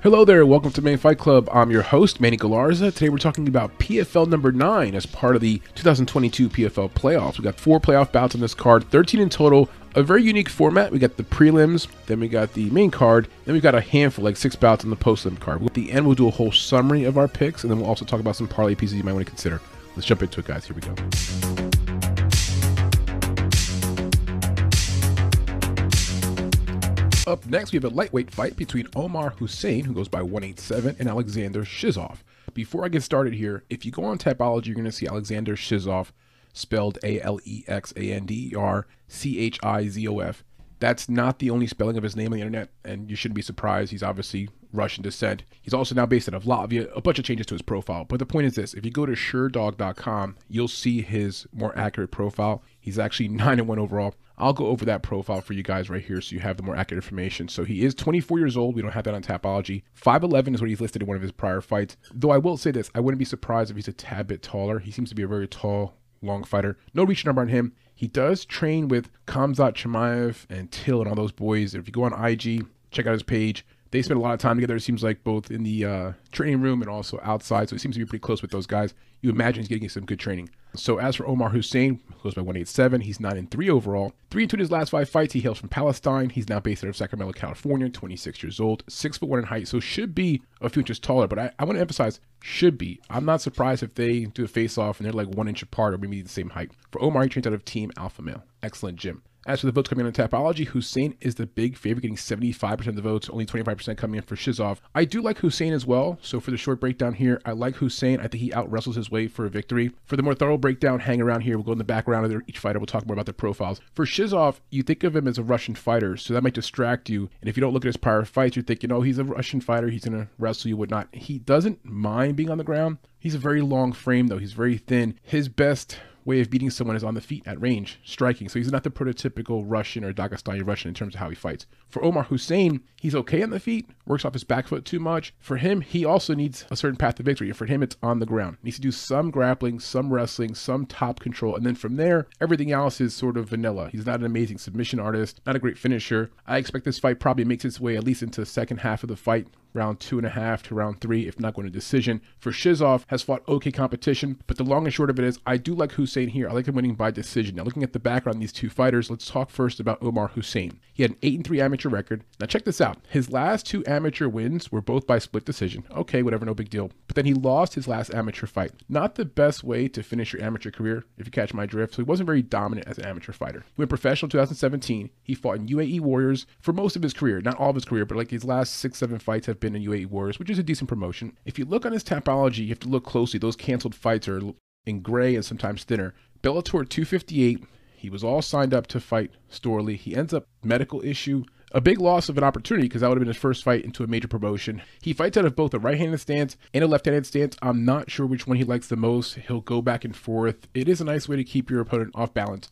Hello there, welcome to Main Fight Club. I'm your host, Manny Galarza. Today we're talking about PFL number 9 as part of the 2022 PFL playoffs. We've got four playoff bouts on this card, 13 in total. A very unique format. We got the prelims, then we got the main card, then we got a handful, like six bouts on the post-lim card. At the end, we'll do a whole summary of our picks, and then we'll also talk about some parlay pieces you might want to consider. Let's jump into it, guys. Here we go. Up next, we have a lightweight fight between Omar Hussein, who goes by 187, and Alexander Shizov. Before I get started here, if you go on Tapology, you're going to see Alexander Shizov spelled A L E X A N D E R C H I Z O F. That's not the only spelling of his name on the internet, and you shouldn't be surprised. He's obviously Russian descent. He's also now based out of Latvia. A bunch of changes to his profile. But the point is this if you go to Sherdog.com, you'll see his more accurate profile. He's actually 9 and 1 overall. I'll go over that profile for you guys right here so you have the more accurate information. So he is 24 years old. We don't have that on Tapology. 5'11 is what he's listed in one of his prior fights. Though I will say this, I wouldn't be surprised if he's a tad bit taller. He seems to be a very tall, long fighter. No reach number on him. He does train with Khamzat Chimaev and Till and all those boys. If you go on IG, check out his page they spend a lot of time together. It seems like both in the uh, training room and also outside. So he seems to be pretty close with those guys. You imagine he's getting some good training. So as for Omar Hussein, goes by 187. He's 9 and 3 overall. 3 and 2 in his last five fights. He hails from Palestine. He's now based out of Sacramento, California, 26 years old, 6 foot 1 in height. So should be a few inches taller. But I, I want to emphasize, should be. I'm not surprised if they do a face off and they're like one inch apart or maybe the same height. For Omar, he trains out of Team Alpha Male. Excellent gym. As for the votes coming in on Tapology, Hussein is the big favorite, getting 75% of the votes, only 25% coming in for Shizov. I do like Hussein as well, so for the short breakdown here, I like Hussein. I think he out wrestles his way for a victory. For the more thorough breakdown, hang around here. We'll go in the background of each fighter. We'll talk more about their profiles. For Shizov, you think of him as a Russian fighter, so that might distract you. And if you don't look at his prior fights, you're thinking, oh, he's a Russian fighter. He's going to wrestle you, whatnot. He doesn't mind being on the ground. He's a very long frame, though. He's very thin. His best way of beating someone is on the feet at range, striking. So he's not the prototypical Russian or Dagestani Russian in terms of how he fights. For Omar Hussein, he's okay on the feet, works off his back foot too much. For him, he also needs a certain path to victory. And for him, it's on the ground. He needs to do some grappling, some wrestling, some top control. And then from there, everything else is sort of vanilla. He's not an amazing submission artist, not a great finisher. I expect this fight probably makes its way at least into the second half of the fight, round two and a half to round three, if not going to decision. For Shizov, has fought okay competition, but the long and short of it is, I do like Hussein here. I like him winning by decision. Now, looking at the background of these two fighters, let's talk first about Omar Hussein. He had an 8 and 3 amateur record. Now, check this out. His last two amateur wins were both by split decision. Okay, whatever, no big deal. But then he lost his last amateur fight. Not the best way to finish your amateur career, if you catch my drift. So he wasn't very dominant as an amateur fighter. He went professional in 2017. He fought in UAE Warriors for most of his career. Not all of his career, but like his last six, seven fights have been in UAE Warriors, which is a decent promotion. If you look on his tapology, you have to look closely. Those canceled fights are in gray and sometimes thinner. Bellator 258. He was all signed up to fight Storley. He ends up medical issue. A big loss of an opportunity because that would have been his first fight into a major promotion. He fights out of both a right-handed stance and a left-handed stance. I'm not sure which one he likes the most. He'll go back and forth. It is a nice way to keep your opponent off balance.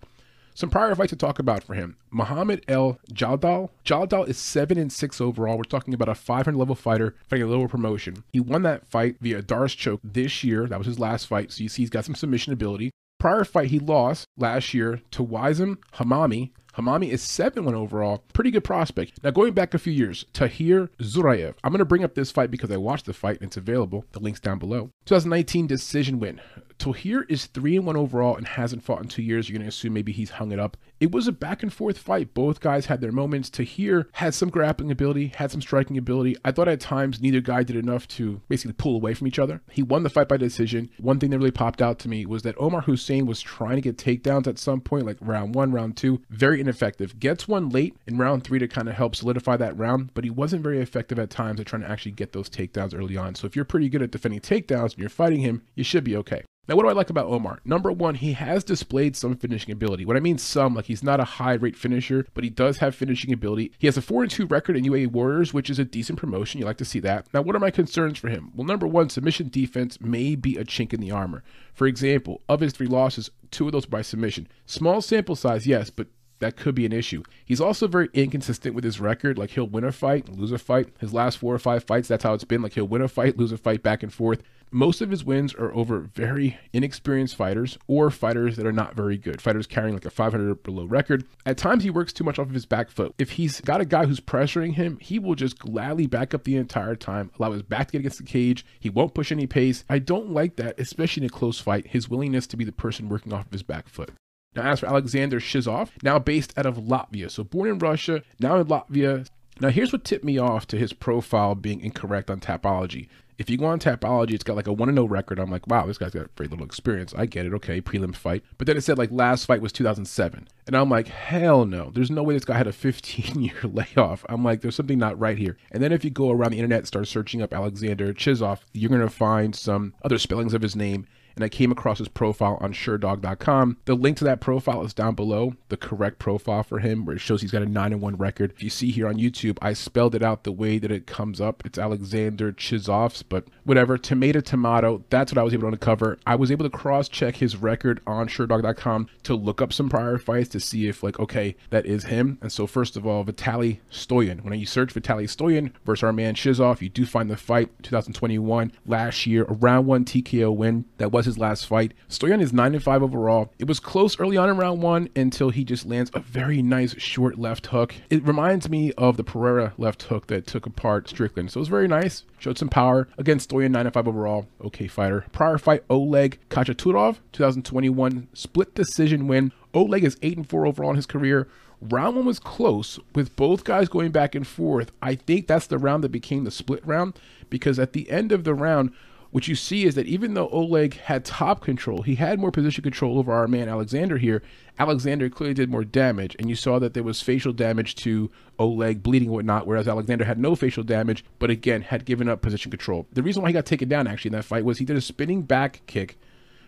Some prior fights to talk about for him. Muhammad El Jaldal. Jaldal is 7 and 6 overall. We're talking about a 500 level fighter fighting a lower promotion. He won that fight via D'Arce choke this year. That was his last fight. So you see he's got some submission ability. Prior fight he lost last year to Wizem Hamami. Hamami is 7 1 overall. Pretty good prospect. Now, going back a few years, Tahir Zuraev. I'm going to bring up this fight because I watched the fight and it's available. The link's down below. 2019 decision win. Tahir is 3 and 1 overall and hasn't fought in two years. You're going to assume maybe he's hung it up. It was a back and forth fight. Both guys had their moments. Tahir had some grappling ability, had some striking ability. I thought at times neither guy did enough to basically pull away from each other. He won the fight by decision. One thing that really popped out to me was that Omar Hussein was trying to get takedowns at some point, like round one, round two. Very ineffective. Gets one late in round three to kind of help solidify that round, but he wasn't very effective at times at trying to actually get those takedowns early on. So if you're pretty good at defending takedowns and you're fighting him, you should be okay. Now, what do I like about Omar? Number one, he has displayed some finishing ability. What I mean some, like he's not a high rate finisher, but he does have finishing ability. He has a 4 and 2 record in UAE Warriors, which is a decent promotion. You like to see that. Now, what are my concerns for him? Well, number one, submission defense may be a chink in the armor. For example, of his three losses, two of those by submission. Small sample size, yes, but that could be an issue. He's also very inconsistent with his record. Like he'll win a fight, lose a fight. His last four or five fights, that's how it's been. Like he'll win a fight, lose a fight, back and forth. Most of his wins are over very inexperienced fighters or fighters that are not very good. Fighters carrying like a 500 below record. At times, he works too much off of his back foot. If he's got a guy who's pressuring him, he will just gladly back up the entire time, allow his back to get against the cage. He won't push any pace. I don't like that, especially in a close fight, his willingness to be the person working off of his back foot. Now, as for Alexander Shizov, now based out of Latvia. So born in Russia, now in Latvia. Now, here's what tipped me off to his profile being incorrect on Tapology. If you go on Tapology, it's got like a 1 0 record. I'm like, wow, this guy's got very little experience. I get it. Okay, prelim fight. But then it said like last fight was 2007. And I'm like, hell no. There's no way this guy had a 15 year layoff. I'm like, there's something not right here. And then if you go around the internet and start searching up Alexander Chizov, you're going to find some other spellings of his name and I came across his profile on Sherdog.com. The link to that profile is down below, the correct profile for him, where it shows he's got a 9 1 record. If you see here on YouTube, I spelled it out the way that it comes up. It's Alexander Chizovs, but whatever. Tomato, tomato. That's what I was able to uncover. I was able to cross check his record on Sherdog.com to look up some prior fights to see if, like, okay, that is him. And so, first of all, Vitaly Stoyan. When you search Vitaly Stoyan versus our man Shizov, you do find the fight 2021 last year, a round one TKO win. That was his last fight. Stoyan is 9 and 5 overall. It was close early on in round one until he just lands a very nice short left hook. It reminds me of the Pereira left hook that took apart Strickland. So it was very nice. Showed some power. Against Stoyan, 9 and 5 overall. Okay fighter. Prior fight, Oleg Kachaturov, 2021 split decision win. Oleg is 8 and 4 overall in his career. Round one was close with both guys going back and forth. I think that's the round that became the split round because at the end of the round, what you see is that even though Oleg had top control, he had more position control over our man Alexander here. Alexander clearly did more damage, and you saw that there was facial damage to Oleg, bleeding and whatnot, whereas Alexander had no facial damage, but again had given up position control. The reason why he got taken down actually in that fight was he did a spinning back kick,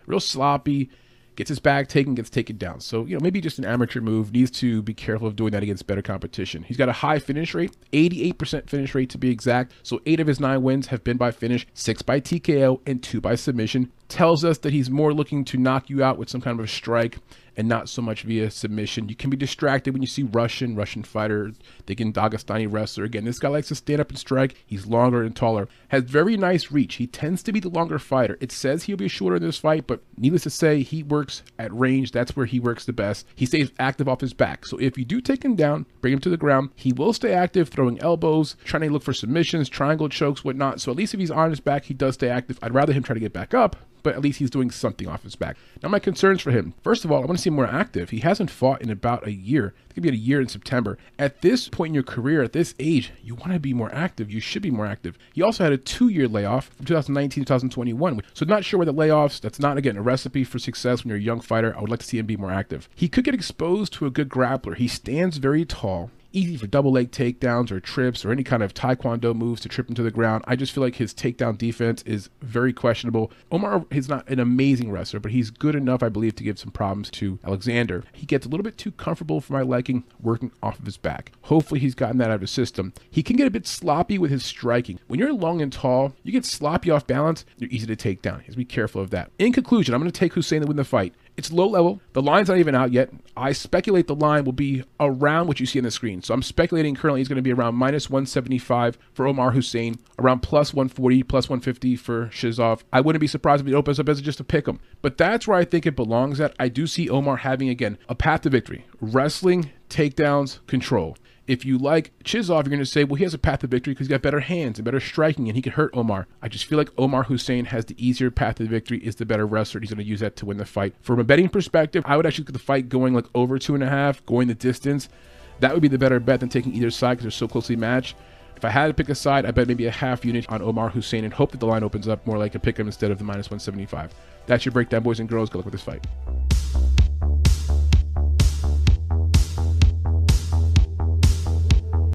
real sloppy gets his bag taken, gets taken down. So, you know, maybe just an amateur move, needs to be careful of doing that against better competition. He's got a high finish rate, 88% finish rate to be exact. So, eight of his nine wins have been by finish, six by TKO, and two by submission tells us that he's more looking to knock you out with some kind of a strike and not so much via submission. You can be distracted when you see Russian, Russian fighter, thinking Dagestani wrestler. Again, this guy likes to stand up and strike. He's longer and taller. Has very nice reach. He tends to be the longer fighter. It says he'll be shorter in this fight, but needless to say, he works at range. That's where he works the best. He stays active off his back. So if you do take him down, bring him to the ground, he will stay active, throwing elbows, trying to look for submissions, triangle chokes, whatnot. So at least if he's on his back, he does stay active. I'd rather him try to get back up, but at least he's doing something off his back. Now, my concerns for him first of all, I want to see him more active. He hasn't fought in about a year. It could be a year in September. At this point in your career, at this age, you want to be more active. You should be more active. He also had a two year layoff from 2019 to 2021. So, not sure where the layoffs, that's not, again, a recipe for success when you're a young fighter. I would like to see him be more active. He could get exposed to a good grappler. He stands very tall easy for double leg takedowns or trips or any kind of taekwondo moves to trip him to the ground. I just feel like his takedown defense is very questionable. Omar is not an amazing wrestler, but he's good enough, I believe, to give some problems to Alexander. He gets a little bit too comfortable for my liking working off of his back. Hopefully, he's gotten that out of his system. He can get a bit sloppy with his striking. When you're long and tall, you get sloppy off balance, you're easy to take down. He has to be careful of that. In conclusion, I'm going to take Hussein to win the fight. It's low level. The line's not even out yet. I speculate the line will be around what you see on the screen. So I'm speculating currently he's going to be around minus 175 for Omar Hussein, around plus 140, plus 150 for Shizov. I wouldn't be surprised if it opens up as just a pick 'em. But that's where I think it belongs at. I do see Omar having, again, a path to victory. Wrestling, takedowns, control. If you like Chizov, you're going to say, well, he has a path to victory because he's got better hands and better striking, and he could hurt Omar. I just feel like Omar Hussein has the easier path to victory, is the better wrestler. He's going to use that to win the fight. From a betting perspective, I would actually look at the fight going like over two and a half, going the distance. That would be the better bet than taking either side because they're so closely matched. If I had to pick a side, I bet maybe a half unit on Omar Hussein and hope that the line opens up more like a pick him instead of the minus 175. That's your breakdown, boys and girls. Good luck with this fight.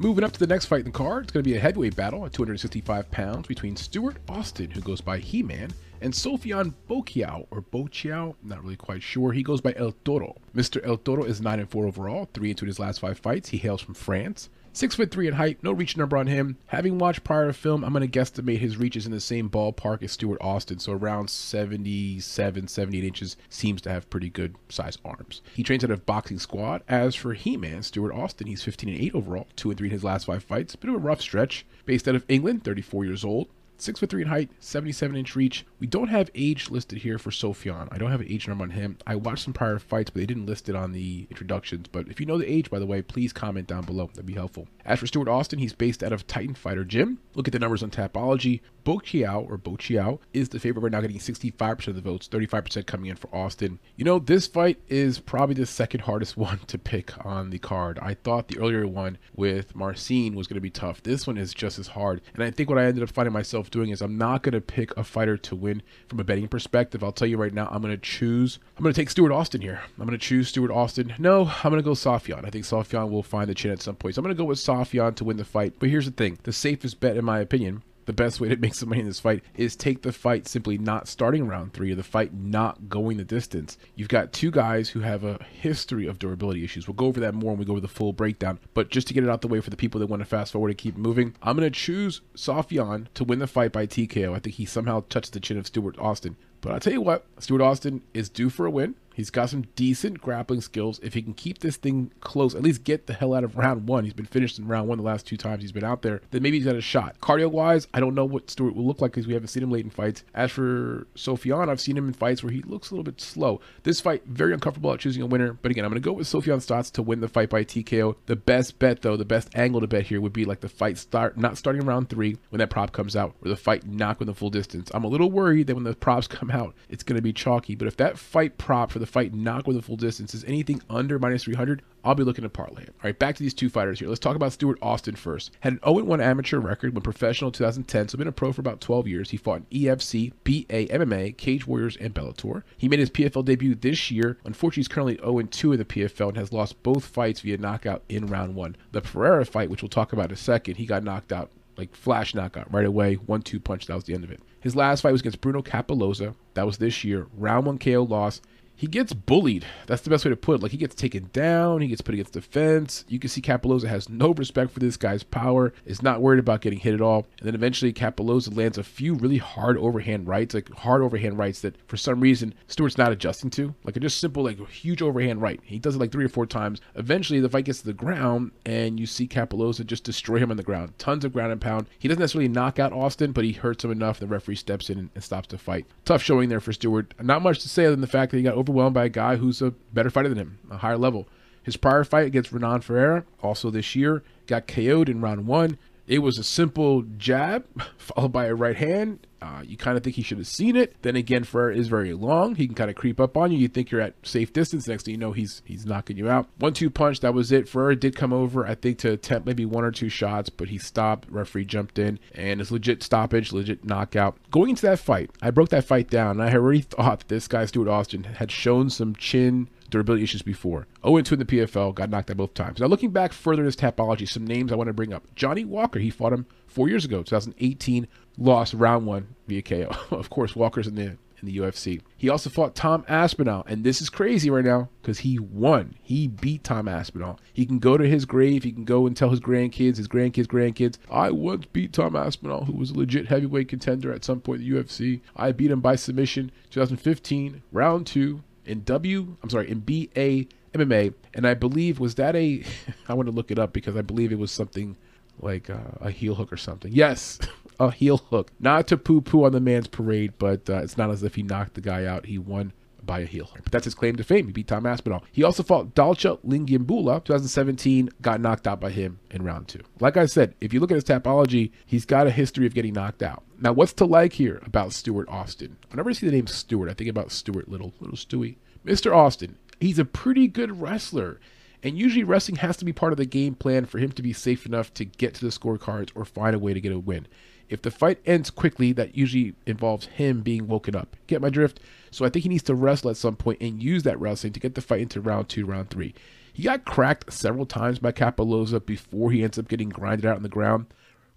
Moving up to the next fight in the card, it's going to be a heavyweight battle at 265 pounds between Stuart Austin, who goes by He-Man, and Sofian Bokiao, or Bochiao, not really quite sure. He goes by El Toro. Mr. El Toro is 9 and 4 overall, 3 into his last 5 fights. He hails from France. Six foot three in height, no reach number on him. Having watched prior film, I'm going to guesstimate his reach is in the same ballpark as Stuart Austin, so around 77, 78 inches. Seems to have pretty good size arms. He trains out of Boxing Squad. As for He-Man, Stuart Austin, he's 15 and 8 overall, 2 and 3 in his last five fights. Bit of a rough stretch. Based out of England, 34 years old. Six foot three in height, 77 inch reach. We don't have age listed here for Sofian. I don't have an age number on him. I watched some prior fights, but they didn't list it on the introductions. But if you know the age, by the way, please comment down below. That'd be helpful. As for Stuart Austin, he's based out of Titan Fighter Gym. Look at the numbers on Tapology. Bo Chiao, or Bo Chiao, is the favorite right now, getting 65% of the votes, 35% coming in for Austin. You know, this fight is probably the second hardest one to pick on the card. I thought the earlier one with Marcin was going to be tough. This one is just as hard. And I think what I ended up finding myself doing is I'm not going to pick a fighter to win from a betting perspective. I'll tell you right now, I'm going to choose, I'm going to take Stuart Austin here. I'm going to choose Stuart Austin. No, I'm going to go Sofian. I think Sofian will find the chin at some point. So I'm going to go with Sofian to win the fight. But here's the thing the safest bet, in my opinion, the best way to make some money in this fight is take the fight simply not starting round three or the fight not going the distance. You've got two guys who have a history of durability issues. We'll go over that more when we go over the full breakdown. But just to get it out the way for the people that want to fast forward and keep moving, I'm going to choose Sofian to win the fight by TKO. I think he somehow touched the chin of Stuart Austin. But I'll tell you what, Stuart Austin is due for a win. He's got some decent grappling skills. If he can keep this thing close, at least get the hell out of round one. He's been finished in round one the last two times he's been out there. Then maybe he's got a shot. Cardio wise, I don't know what Stuart will look like because we haven't seen him late in fights. As for Sofian, I've seen him in fights where he looks a little bit slow. This fight, very uncomfortable at choosing a winner. But again, I'm going to go with Sofian Stotts to win the fight by TKO. The best bet, though, the best angle to bet here would be like the fight start not starting round three when that prop comes out, or the fight not going the full distance. I'm a little worried that when the props come out, it's going to be chalky. But if that fight prop for the fight not going the full distance is anything under minus 300, I'll be looking to parlay it. All right, back to these two fighters here. Let's talk about Stuart Austin first. Had an 0-1 amateur record when professional in 2010, so been a pro for about 12 years. He fought in EFC, BAMMA, Cage Warriors, and Bellator. He made his PFL debut this year. Unfortunately, he's currently 0-2 in the PFL and has lost both fights via knockout in round one. The Pereira fight, which we'll talk about in a second, he got knocked out like flash knockout right away, one two punch. That was the end of it. His last fight was against Bruno Cappelozza. That was this year. Round one KO loss he gets bullied. That's the best way to put it. Like he gets taken down, he gets put against the fence. You can see Cappelozza has no respect for this guy's power, is not worried about getting hit at all. And then eventually Cappelozza lands a few really hard overhand rights, like hard overhand rights that for some reason Stuart's not adjusting to. Like a just simple, like huge overhand right. He does it like three or four times. Eventually the fight gets to the ground and you see Cappelozza just destroy him on the ground. Tons of ground and pound. He doesn't necessarily knock out Austin, but he hurts him enough. The referee steps in and, stops the fight. Tough showing there for Stuart. Not much to say other than the fact that he got overwhelmed by a guy who's a better fighter than him, a higher level. His prior fight against Renan Ferreira, also this year, got KO'd in round one. It was a simple jab followed by a right hand. Uh, you kind of think he should have seen it. Then again, Ferreira is very long. He can kind of creep up on you. You think you're at safe distance. Next thing you know, he's he's knocking you out. One two punch. That was it. Ferreira did come over, I think, to attempt maybe one or two shots, but he stopped. Referee jumped in, and it's legit stoppage, legit knockout. Going into that fight, I broke that fight down. I already thought this guy Stuart Austin had shown some chin durability issues before. 0-2 in the PFL, got knocked out both times. Now looking back further in his Tapology, some names I want to bring up. Johnny Walker, he fought him four years ago, 2018, lost round one via KO. of course, Walker's in the in the UFC. He also fought Tom Aspinall, and this is crazy right now because he won. He beat Tom Aspinall. He can go to his grave. He can go and tell his grandkids, his grandkids, grandkids, I once beat Tom Aspinall, who was a legit heavyweight contender at some point in the UFC. I beat him by submission, 2015, round two in W. I'm sorry, in BA MMA, and I believe was that a. I want to look it up because I believe it was something like uh, a heel hook or something. Yes, a heel hook. Not to poo poo on the man's parade, but uh, it's not as if he knocked the guy out. He won by a heel. But that's his claim to fame. He beat Tom Aspinall. He also fought Dalcha Lungiambula, 2017, got knocked out by him in round two. Like I said, if you look at his tapology, he's got a history of getting knocked out. Now, what's to like here about Stuart Austin? Whenever I see the name Stuart, I think about Stuart Little, little Stewie. Mr. Austin, he's a pretty good wrestler. And usually wrestling has to be part of the game plan for him to be safe enough to get to the scorecards or find a way to get a win. If the fight ends quickly, that usually involves him being woken up. Get my drift? So I think he needs to wrestle at some point and use that wrestling to get the fight into round two, round three. He got cracked several times by Cappelozza before he ends up getting grinded out on the ground.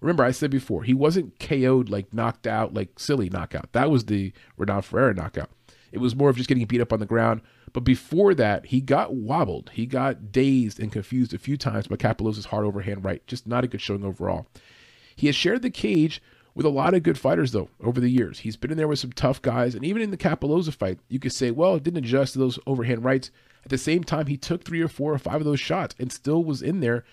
Remember, I said before, he wasn't KO'd, like knocked out, like silly knockout. That was the Renan Ferreira knockout. It was more of just getting beat up on the ground. But before that, he got wobbled. He got dazed and confused a few times by Cappelozza's hard overhand right. Just not a good showing overall. He has shared the cage with a lot of good fighters, though, over the years. He's been in there with some tough guys. And even in the Cappelozza fight, you could say, well, it didn't adjust to those overhand rights. At the same time, he took three or four or five of those shots and still was in there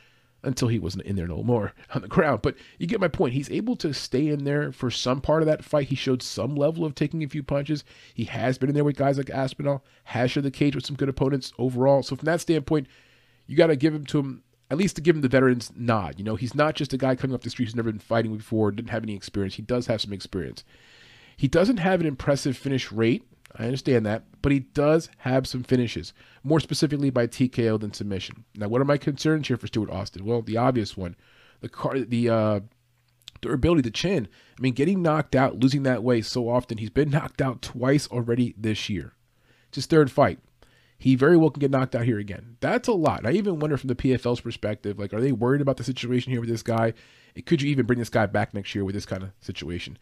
until he wasn't in there no more on the ground. But you get my point. He's able to stay in there for some part of that fight. He showed some level of taking a few punches. He has been in there with guys like Aspinall, has shared the cage with some good opponents overall. So from that standpoint, you got to give him to him at least to give him the veterans nod. You know, he's not just a guy coming up the street who's never been fighting before, didn't have any experience. He does have some experience. He doesn't have an impressive finish rate. I understand that, but he does have some finishes, more specifically by TKO than submission. Now, what are my concerns here for Stuart Austin? Well, the obvious one, the car, the uh, durability, the chin. I mean, getting knocked out, losing that way so often. He's been knocked out twice already this year. It's his third fight. He very well can get knocked out here again. That's a lot. I even wonder from the PFL's perspective, like, are they worried about the situation here with this guy? Could you even bring this guy back next year with this kind of situation?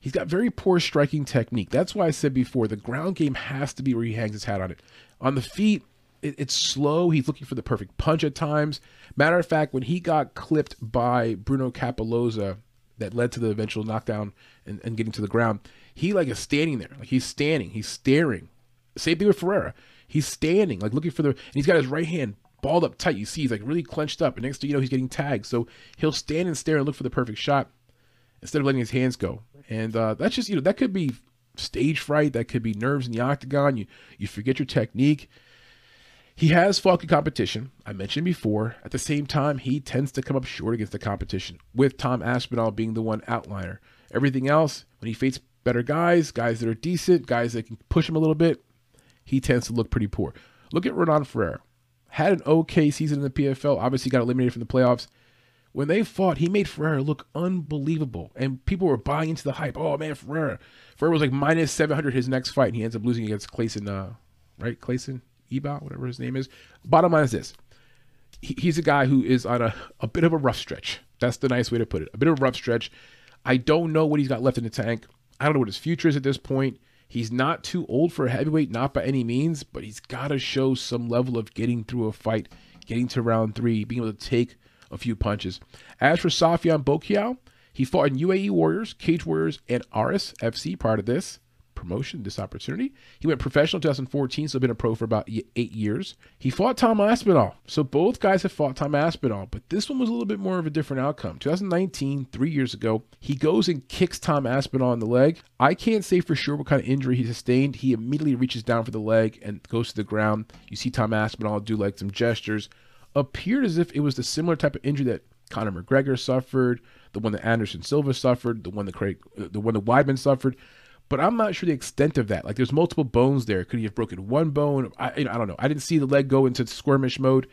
He's got very poor striking technique. That's why I said before the ground game has to be where he hangs his hat on it. On the feet, it, it's slow. He's looking for the perfect punch at times. Matter of fact, when he got clipped by Bruno Cappelozza, that led to the eventual knockdown and, and getting to the ground, he like is standing there, like he's standing, he's staring. Same thing with Ferreira. He's standing, like looking for the, and he's got his right hand balled up tight. You see, he's like really clenched up, and next to you know, he's getting tagged. So he'll stand and stare and look for the perfect shot instead of letting his hands go. And uh, that's just, you know, that could be stage fright. That could be nerves in the octagon. You, you forget your technique. He has good competition. I mentioned before. At the same time, he tends to come up short against the competition, with Tom Aspinall being the one outliner. Everything else, when he faces better guys, guys that are decent, guys that can push him a little bit, he tends to look pretty poor. Look at Renan Ferreira. Had an okay season in the PFL. Obviously, got eliminated from the playoffs. When they fought, he made Ferreira look unbelievable, and people were buying into the hype. Oh man, Ferreira! Ferreira was like minus seven hundred his next fight, and he ends up losing against Clayson, uh, right? Clayson Eba, whatever his name is. Bottom line is this: he, he's a guy who is on a, a bit of a rough stretch. That's the nice way to put it. A bit of a rough stretch. I don't know what he's got left in the tank. I don't know what his future is at this point. He's not too old for a heavyweight, not by any means, but he's got to show some level of getting through a fight, getting to round three, being able to take a few punches. As for Saffian Bokiao, he fought in UAE Warriors, Cage Warriors, and ARES FC prior to this promotion, this opportunity. He went professional 2014, so been a pro for about eight years. He fought Tom Aspinall. So both guys have fought Tom Aspinall, but this one was a little bit more of a different outcome. 2019, three years ago, he goes and kicks Tom Aspinall in the leg. I can't say for sure what kind of injury he sustained. He immediately reaches down for the leg and goes to the ground. You see Tom Aspinall do like some gestures appeared as if it was the similar type of injury that Conor McGregor suffered, the one that Anderson Silva suffered, the one that Craig, uh, the one that Weidman suffered. But I'm not sure the extent of that. Like, there's multiple bones there. Could he have broken one bone? I, you know, I don't know. I didn't see the leg go into skirmish mode.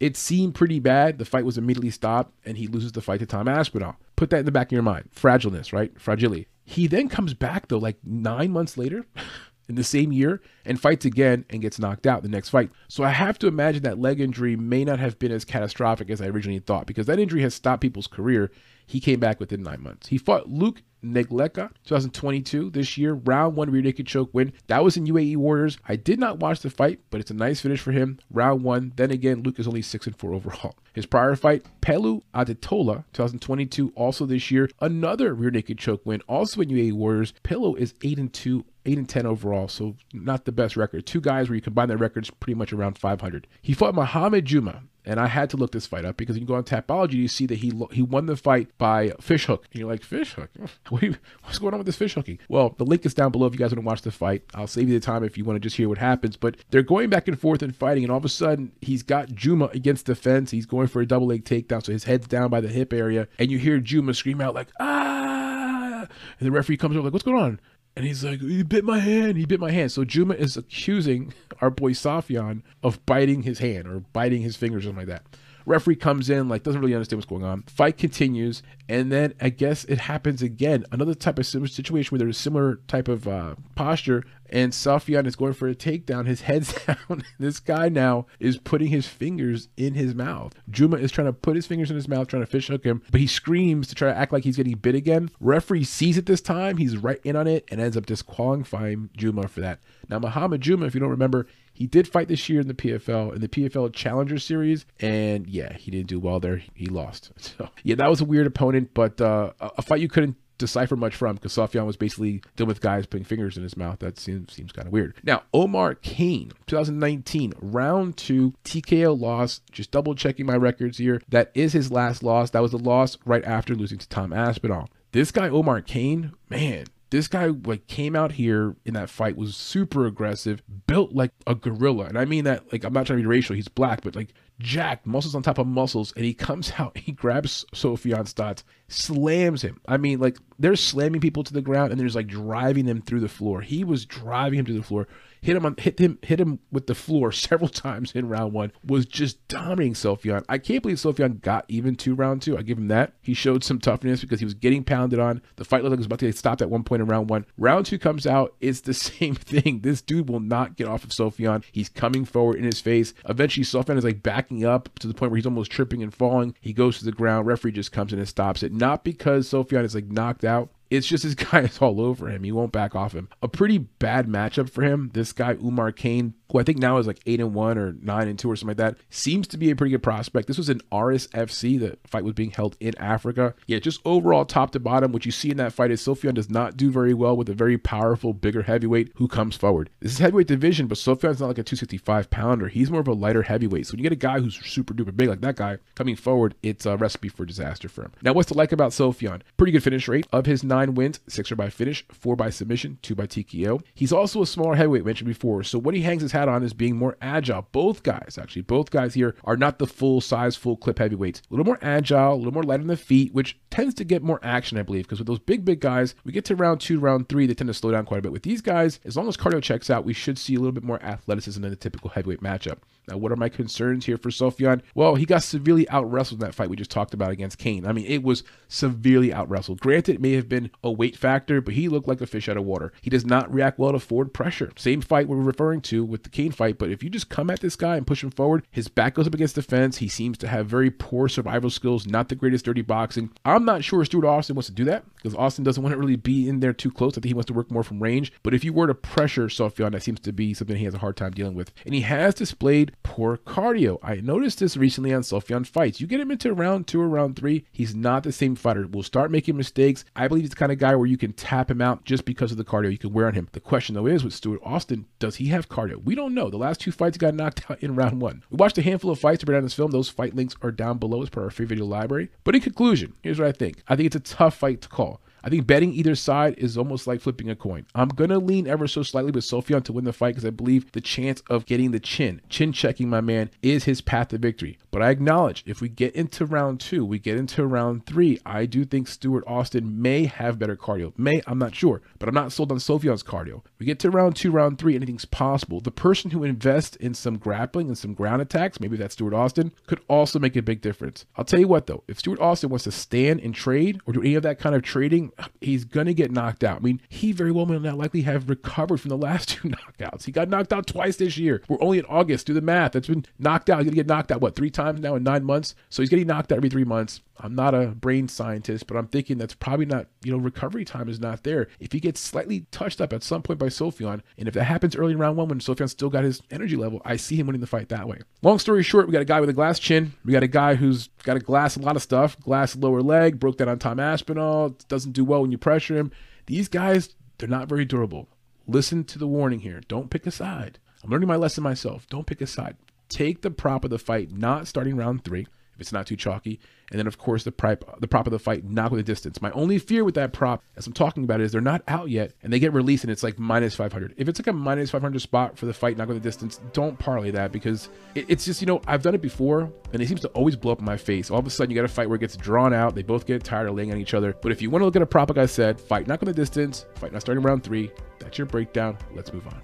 It seemed pretty bad. The fight was immediately stopped, and he loses the fight to Tom Aspinall. Put that in the back of your mind. Fragileness, right? Fragility. He then comes back though, like nine months later, in the same year and fights again and gets knocked out the next fight. So I have to imagine that leg injury may not have been as catastrophic as I originally thought because that injury has stopped people's career. He came back within nine months. He fought Luke Negleka 2022 this year, round one rear naked choke win. That was in UAE Warriors. I did not watch the fight, but it's a nice finish for him. Round one. Then again, Luke is only six and four overall. His prior fight, Pelu Adetola 2022, also this year, another rear naked choke win, also in UAE Warriors. Pelu is eight and two 8 and 10 overall, so not the best record. Two guys where you combine their records pretty much around 500. He fought Muhammad Juma, and I had to look this fight up because you go on Tapology, you see that he he won the fight by fish hook. And you're like, fish hook? What's going on with this fish hooking? Well, the link is down below if you guys want to watch the fight. I'll save you the time if you want to just hear what happens. But they're going back and forth and fighting, and all of a sudden, he's got Juma against the fence. He's going for a double leg takedown, so his head's down by the hip area, and you hear Juma scream out like, ah! And the referee comes over like, what's going on? And he's like, he bit my hand. He bit my hand. So Juma is accusing our boy Saffian of biting his hand or biting his fingers or something like that. Referee comes in, like, doesn't really understand what's going on. Fight continues. And then I guess it happens again. Another type of similar situation where there's a similar type of uh, posture. And Saffian is going for a takedown. His head's down. this guy now is putting his fingers in his mouth. Juma is trying to put his fingers in his mouth, trying to fish hook him, but he screams to try to act like he's getting bit again. Referee sees it this time. He's right in on it and ends up disqualifying Juma for that. Now, Muhammad Juma, if you don't remember, He did fight this year in the PFL in the PFL Challenger Series, and yeah, he didn't do well there. He lost. So yeah, that was a weird opponent, but uh, a fight you couldn't decipher much from because Sofian was basically dealing with guys putting fingers in his mouth. That seems seems kind of weird. Now, Omar Kane, 2019, round two, TKO loss. Just double checking my records here. That is his last loss. That was the loss right after losing to Tom Aspinall. This guy, Omar Kane, man, this guy like came out here in that fight was super aggressive, built like a gorilla, and I mean that like I'm not trying to be racial. He's black, but like jacked, muscles on top of muscles, and he comes out, he grabs Sofian Stotts, slams him. I mean, like they're slamming people to the ground, and there's like driving them through the floor. He was driving him to the floor hit him on hit him hit him with the floor several times in round one. Was just dominating Sofian. I can't believe Sofian got even to round two. I give him that. He showed some toughness because he was getting pounded on. The fight looked like it was about to get stopped at one point in round one. Round two comes out. It's the same thing. This dude will not get off of Sofian. He's coming forward in his face. Eventually, Sofian is like backing up to the point where he's almost tripping and falling. He goes to the ground. Referee just comes in and stops it. Not because Sofian is like knocked out, it's just this guy is all over him. He won't back off him. A pretty bad matchup for him. This guy, Umar Kane, who I think now is like eight and one or nine and two or something like that, seems to be a pretty good prospect. This was an ARES FC. The fight was being held in Africa. Yeah, just overall top to bottom, what you see in that fight is Sofian does not do very well with a very powerful, bigger heavyweight who comes forward. This is heavyweight division, but Sofian's not like a 265 pounder. He's more of a lighter heavyweight. So when you get a guy who's super duper big like that guy coming forward, it's a recipe for disaster for him. Now, what's to like about Sofian? Pretty good finish rate. Of his nine wins, six are by finish, four by submission, two by TKO. He's also a smaller heavyweight mentioned before. So what he hangs his hat on is being more agile. Both guys, actually, both guys here are not the full size, full clip heavyweights. A little more agile, a little more light on the feet, which tends to get more action, I believe, because with those big, big guys, we get to round two, round three, they tend to slow down quite a bit. With these guys, as long as cardio checks out, we should see a little bit more athleticism than the typical heavyweight matchup. Now, what are my concerns here for Sofian? Well, he got severely out wrestled in that fight we just talked about against Kane. I mean, it was severely out wrestled. Granted, it may have been a weight factor, but he looked like a fish out of water. He does not react well to forward pressure. Same fight we're referring to with the Kane fight, but if you just come at this guy and push him forward, his back goes up against the fence. He seems to have very poor survival skills, not the greatest dirty boxing. I'm not sure Stuart Austin wants to do that because Austin doesn't want to really be in there too close. I think he wants to work more from range. But if you were to pressure Sofian, that seems to be something he has a hard time dealing with. And he has displayed poor cardio. I noticed this recently on Sofian fights. You get him into round two or round three, he's not the same fighter. Will start making mistakes. I believe he's kind of guy where you can tap him out just because of the cardio you can wear on him. The question though is with Stuart Austin, does he have cardio? We don't know. The last two fights got knocked out in round one. We watched a handful of fights to break down this film. Those fight links are down below as per our free video library. But in conclusion, here's what I think. I think it's a tough fight to call. I think betting either side is almost like flipping a coin. I'm going to lean ever so slightly with Sofian to win the fight because I believe the chance of getting the chin, chin checking my man, is his path to victory. But I acknowledge if we get into round two, we get into round three, I do think Stuart Austin may have better cardio. May, I'm not sure, but I'm not sold on Sofian's cardio. We get to round two, round three, anything's possible. The person who invests in some grappling and some ground attacks, maybe that's Stuart Austin, could also make a big difference. I'll tell you what though, if Stuart Austin wants to stand and trade or do any of that kind of trading, he's going to get knocked out. I mean, he very well may not likely have recovered from the last two knockouts. He got knocked out twice this year. We're only in August. Do the math. That's been knocked out. He's going to get knocked out, what, three times now in nine months? So he's getting knocked out every three months. I'm not a brain scientist, but I'm thinking that's probably not, you know, recovery time is not there. If he gets slightly touched up at some point by Sofian, and if that happens early in round one when Sofian still got his energy level, I see him winning the fight that way. Long story short, we got a guy with a glass chin. We got a guy who's got a glass a lot of stuff, glass lower leg, broke that on Tom Aspinall, doesn't do well when you pressure him. These guys, they're not very durable. Listen to the warning here. Don't pick a side. I'm learning my lesson myself. Don't pick a side. Take the prop of the fight, not starting round three if it's not too chalky. And then, of course, the prop, the prop of the fight, knock with a distance. My only fear with that prop, as I'm talking about, it, is they're not out yet and they get released and it's like minus 500. If it's like a minus 500 spot for the fight, knock with a distance, don't parlay that because it, it's just, you know, I've done it before and it seems to always blow up in my face. All of a sudden, you got a fight where it gets drawn out. They both get tired of laying on each other. But if you want to look at a prop, like I said, fight knock with a distance, fight not starting round three, that's your breakdown. Let's move on.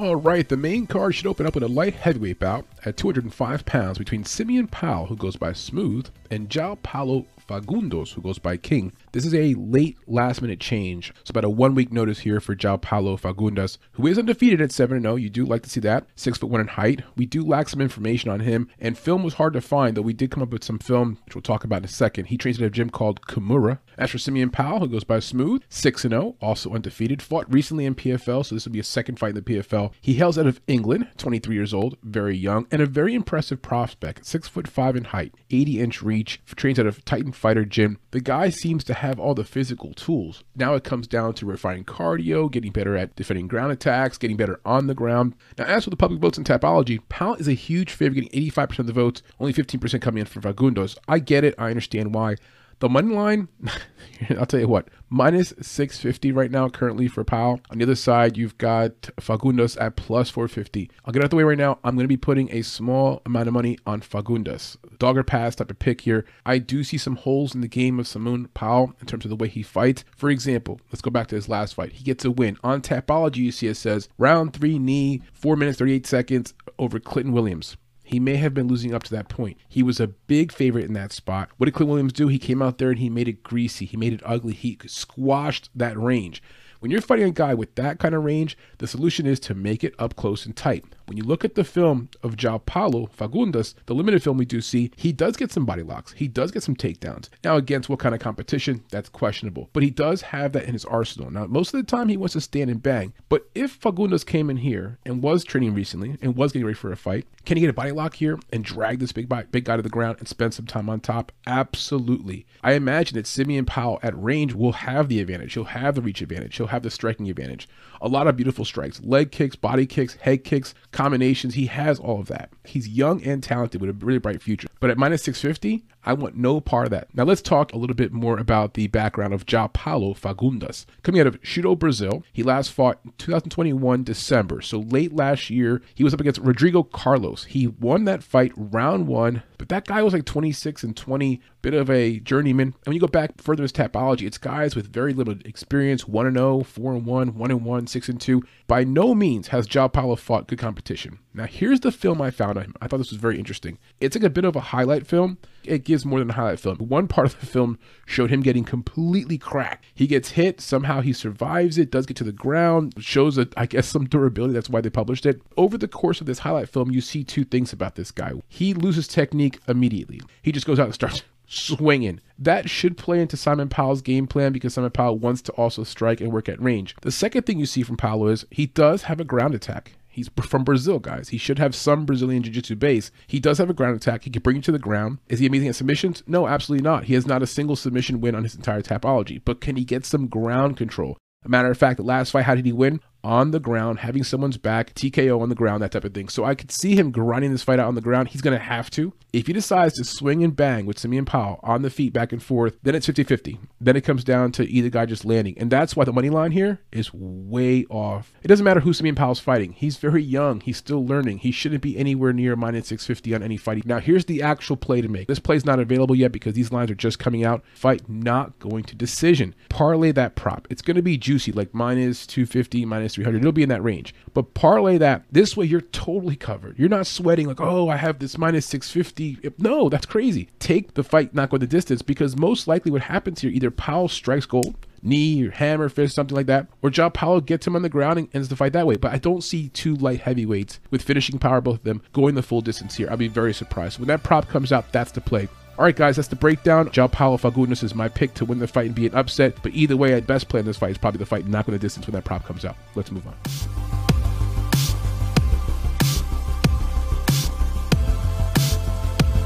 All right, the main card should open up with a light heavyweight bout at 205 pounds between Simeon Powell, who goes by Smooth, and João Paulo Fagundes, who goes by King. This is a late last minute change. So about a one week notice here for João Paulo Fagundes, who is undefeated at 7 0. You do like to see that. Six foot one in height. We do lack some information on him, and film was hard to find, though we did come up with some film, which we'll talk about in a second. He trains at a gym called Kimura. As for Simeon Powell, who goes by Smooth, 6 0, also undefeated. Fought recently in PFL, so this will be a second fight in the PFL. He hails out of England, 23 years old, very young, and a very impressive prospect. 6 foot 5 in height, 80 inch reach, trains out of Titan Fighter Gym. The guy seems to have all the physical tools. Now it comes down to refining cardio, getting better at defending ground attacks, getting better on the ground. Now, as for the public votes in Tapology, Powell is a huge favorite, getting 85% of the votes, only 15% coming in from Fagundes. I get it, I understand why. The money line, I'll tell you what, minus 650 right now currently for Powell. On the other side, you've got Fagundes at plus 450. I'll get out the way right now. I'm going to be putting a small amount of money on Fagundes. Dogger pass type of pick here. I do see some holes in the game of Simon Powell in terms of the way he fights. For example, let's go back to his last fight. He gets a win. On Tapology, you see it says round three knee, 4 minutes 38 seconds over Clinton Williams. He may have been losing up to that point. He was a big favorite in that spot. What did Clint Williams do? He came out there and he made it greasy. He made it ugly. He squashed that range. When you're fighting a guy with that kind of range, the solution is to make it up close and tight. When you look at the film of João Paulo Fagundes, the limited film we do see, he does get some body locks. He does get some takedowns. Now, against what kind of competition? That's questionable. But he does have that in his arsenal. Now, most of the time he wants to stand and bang. But if Fagundes came in here and was training recently and was getting ready for a fight, can he get a body lock here and drag this big, big guy to the ground and spend some time on top? Absolutely. I imagine that Simeon Powell at range will have the advantage. He'll have the reach advantage. He'll have the striking advantage. A lot of beautiful strikes, leg kicks, body kicks, head kicks, combinations. He has all of that. He's young and talented with a really bright future. But at minus 650, I want no part of that. Now let's talk a little bit more about the background of João Paulo Fagundes. Coming out of Chute, Brazil, he last fought 2021 December. So late last year, he was up against Rodrigo Carlos. He won that fight round one, but that guy was like 26 and 20, bit of a journeyman. And when you go back further as Tapology, it's guys with very little experience, 1 and 0, 4 and 1, 1 and 1, 6 and 2. By no means has João Paulo fought good competition. Now, here's the film I found on him. I thought this was very interesting. It's like a bit of a highlight film. It gives more than a highlight film. One part of the film showed him getting completely cracked. He gets hit, somehow he survives it, does get to the ground, shows, a, I guess, some durability. That's why they published it. Over the course of this highlight film, you see two things about this guy. He loses technique immediately. He just goes out and starts swinging. That should play into Simon Powell's game plan because Simon Powell wants to also strike and work at range. The second thing you see from Powell is he does have a ground attack. He's from Brazil, guys. He should have some Brazilian Jiu Jitsu base. He does have a ground attack. He can bring you to the ground. Is he amazing at submissions? No, absolutely not. He has not a single submission win on his entire tapology. But can he get some ground control? A matter of fact, the last fight, how did he win? On the ground, having someone's back, TKO on the ground, that type of thing. So I could see him grinding this fight out on the ground. He's going to have to. If he decides to swing and bang with Simeon Powell on the feet back and forth, then it's 50 50. Then it comes down to either guy just landing. And that's why the money line here is way off. It doesn't matter who Simeon Powell's fighting. He's very young. He's still learning. He shouldn't be anywhere near minus 650 on any fight. Now, here's the actual play to make. This play's not available yet because these lines are just coming out. Fight not going to decision. Parlay that prop. It's going to be juicy, like minus 250, minus 300. It'll be in that range. But parlay that this way, you're totally covered. You're not sweating like, oh, I have this minus 650. No, that's crazy. Take the fight, not go the distance, because most likely what happens here, either Powell strikes gold, knee or hammer fist, something like that, or João Paulo gets him on the ground and ends the fight that way. But I don't see two light heavyweights with finishing power, both of them, going the full distance here. I'd be very surprised. When that prop comes out, that's the play. All right, guys, that's the breakdown. João Paulo Fagundes is my pick to win the fight and be an upset. But either way, I'd best play in this fight is probably the fight not going distance when that prop comes out. Let's move on.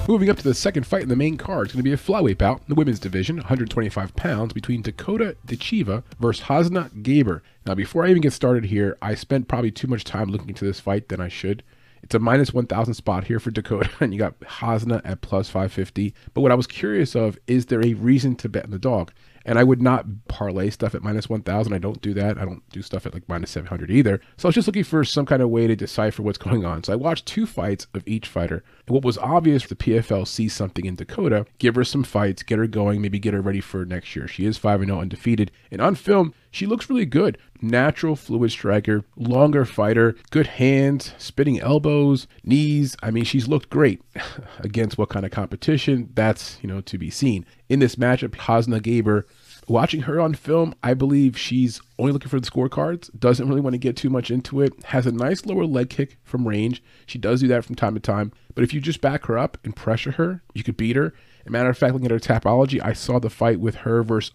Moving up to the second fight in the main card, it's going to be a flyweight bout in the women's division, 125 pounds, between Dakota Ditcheva versus Hasna Gaber. Now, before I even get started here, I spent probably too much time looking into this fight than I should. It's a minus 1,000 spot here for Dakota, and you got Hasna at plus 550. But what I was curious of is there a reason to bet on the dog? And I would not parlay stuff at minus 1,000. I don't do that. I don't do stuff at like minus 700 either. So I was just looking for some kind of way to decipher what's going on. So I watched two fights of each fighter. And what was obvious, the PFL sees something in Dakota, give her some fights, get her going, maybe get her ready for next year. She is 5 0 undefeated. And on film, she looks really good. Natural fluid striker, longer fighter, good hands, spinning elbows, knees. I mean, she's looked great against what kind of competition? That's, you know, to be seen. in this matchup, Hasna Gaber. Watching her on film, I believe she's only looking for the scorecards, doesn't really want to get too much into it, has a nice lower leg kick from range. She does do that from time to time. But if you just back her up and pressure her, you could beat her. As a matter of fact, looking at her tapology, I saw the fight with her versus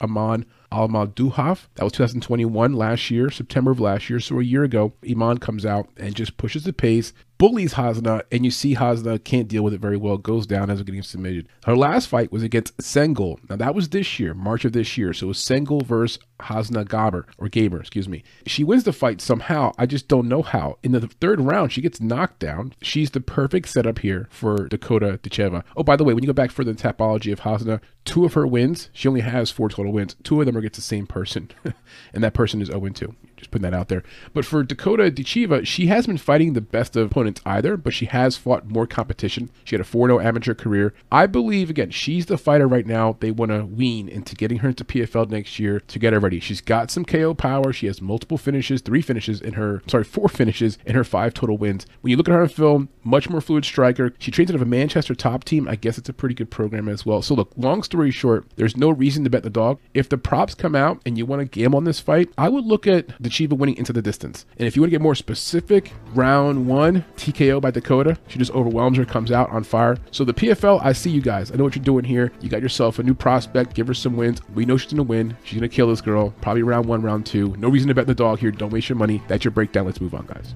Aman Almaduhaf. That was 2021, last year, September of last year. So a year ago, Iman comes out and just pushes the pace, bullies Hasna, and you see Hasna can't deal with it very well, goes down as getting submitted. Her last fight was against Sengel. Now that was this year, March of this year. So it was Sengel versus Hasna Gaber, or Gaber, excuse me. She wins the fight somehow. I just don't know how. In the third round, she gets knocked down. She's the perfect setup here for Dakota Ditcheva. Oh, by the way, when you go back further in the tapology of Hasna, two of her wins, she only has four total wins. Two of them are against the same person, and that person is 0 2. Just putting that out there. But for Dakota Ditcheva, she has been fighting the best of opponents either, but she has fought more competition. She had a 4 0 amateur career. I believe, again, she's the fighter right now they want to wean into getting her into PFL next year to get her ready. She's got some KO power. She has multiple finishes, three finishes in her, sorry, four finishes in her five total wins. When you look at her on film, much more fluid striker. She trains out of a Manchester top team. I guess it's a pretty good program as well. So look, long story short, there's no reason to bet the dog. If the props come out and you want to gamble on this fight, I would look at the Chiva winning into the distance. And if you want to get more specific, round one, TKO by Dakota. She just overwhelms her, comes out on fire. So the PFL, I see you guys. I know what you're doing here. You got yourself a new prospect. Give her some wins. We know she's going to win. She's going to kill this girl. Probably round one, round two. No reason to bet the dog here. Don't waste your money. That's your breakdown. Let's move on, guys.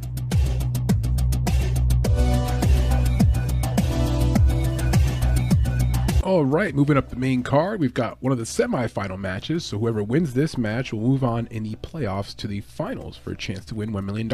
All right, moving up the main card, we've got one of the semifinal matches. So whoever wins this match will move on in the playoffs to the finals for a chance to win $1 million.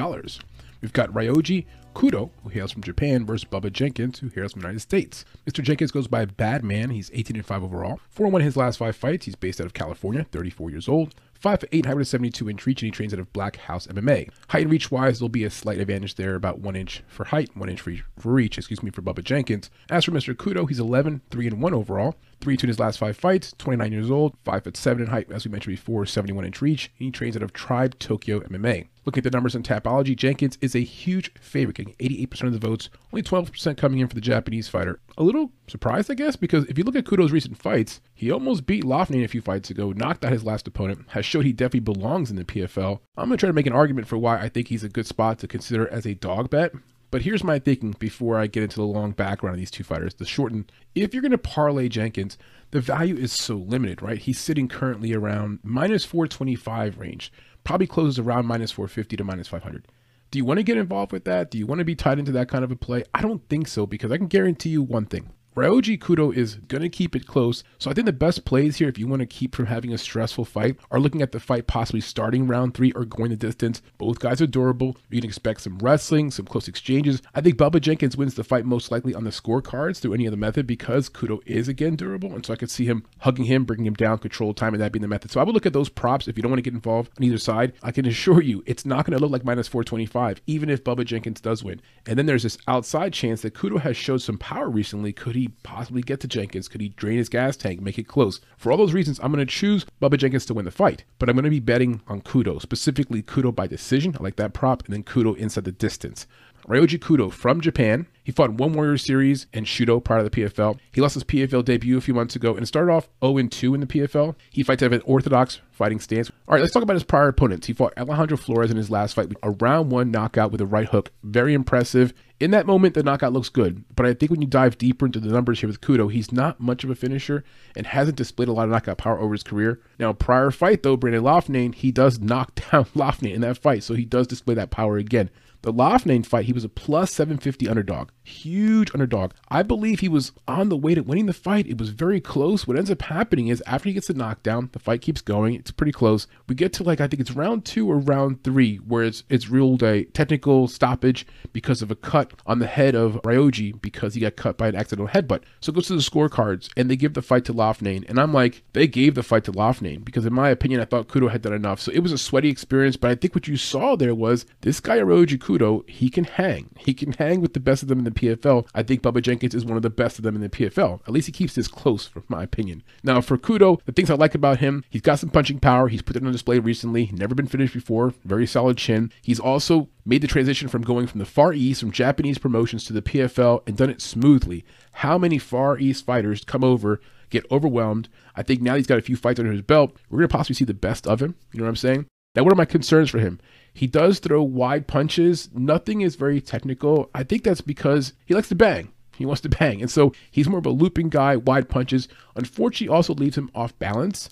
We've got Ryoji Kudo, who hails from Japan, versus Bubba Jenkins, who hails from the United States. Mr. Jenkins goes by Bad Man. He's 18 and 5 overall. 4 1 in his last five fights. He's based out of California, 34 years old. 5 foot 8, 172 inch reach, and he trains out of Black House MMA. Height and reach wise, there'll be a slight advantage there, about 1 inch for height, 1 inch for reach, excuse me, for Bubba Jenkins. As for Mr. Kudo, he's 11, 3 and 1 overall. 3 2 in his last five fights, 29 years old, 5 foot 7 in height, as we mentioned before, 71 inch reach. He trains out of Tribe Tokyo MMA. Looking at the numbers in Tapology, Jenkins is a huge favorite, getting 88% of the votes, only 12% coming in for the Japanese fighter. A little surprised, I guess, because if you look at Kudo's recent fights, he almost beat Loughnane a few fights ago, knocked out his last opponent, has showed he definitely belongs in the PFL. I'm going to try to make an argument for why I think he's a good spot to consider as a dog bet. But here's my thinking before I get into the long background of these two fighters. The shorten, if you're going to parlay Jenkins, the value is so limited, right? He's sitting currently around minus 425 range probably closes around minus 450 to minus 500. Do you want to get involved with that? Do you want to be tied into that kind of a play? I don't think so because I can guarantee you one thing. Ryoji Kudo is going to keep it close. So I think the best plays here, if you want to keep from having a stressful fight, are looking at the fight possibly starting round three or going the distance. Both guys are durable. You can expect some wrestling, some close exchanges. I think Bubba Jenkins wins the fight most likely on the scorecards through any other method because Kudo is again durable. And so I could see him hugging him, bringing him down, control time, and that being the method. So I would look at those props if you don't want to get involved on either side. I can assure you it's not going to look like minus 425, even if Bubba Jenkins does win. And then there's this outside chance that Kudo has showed some power recently. Could he possibly get to Jenkins? Could he drain his gas tank, make it close? For all those reasons, I'm going to choose Bubba Jenkins to win the fight, but I'm going to be betting on Kudo, specifically Kudo by decision. I like that prop, and then Kudo inside the distance. Ryoji Kudo from Japan. He fought one Warrior Series and Shooto prior to the PFL. He lost his PFL debut a few months ago and started off 0-2 in the PFL. He fights out of an orthodox fighting stance. All right, let's talk about his prior opponents. He fought Alejandro Flores in his last fight, a round one knockout with a right hook. Very impressive. In that moment, the knockout looks good, but I think when you dive deeper into the numbers here with Kudo, he's not much of a finisher and hasn't displayed a lot of knockout power over his career. Now, prior fight though, Brandon Loughnane, he does knock down Loughnane in that fight, so he does display that power again. The Loughnane fight, he was a plus 750 underdog. Huge underdog. I believe he was on the way to winning the fight. It was very close. What ends up happening is after he gets the knockdown, the fight keeps going. It's pretty close. We get to like I think it's round two or round three, where it's it's ruled a technical stoppage because of a cut on the head of Ryoji because he got cut by an accidental headbutt. So it goes to the scorecards and they give the fight to Loughnane. And I'm like, they gave the fight to Loughnane because in my opinion, I thought Kudo had done enough. So it was a sweaty experience, but I think what you saw there was this guy Ryoji Kudo, he can hang. He can hang with the best of them in the PFL. I think Bubba Jenkins is one of the best of them in the PFL. At least he keeps this close, from my opinion. Now, for Kudo, the things I like about him, he's got some punching power. He's put it on display recently. Never been finished before. Very solid chin. He's also made the transition from going from the Far East, from Japanese promotions to the PFL, and done it smoothly. How many Far East fighters come over? get overwhelmed. I think now he's got a few fights under his belt. We're going to possibly see the best of him. You know what I'm saying? Now, what are my concerns for him? He does throw wide punches. Nothing is very technical. I think that's because he likes to bang. He wants to bang. And so he's more of a looping guy, wide punches. Unfortunately, also leaves him off balance.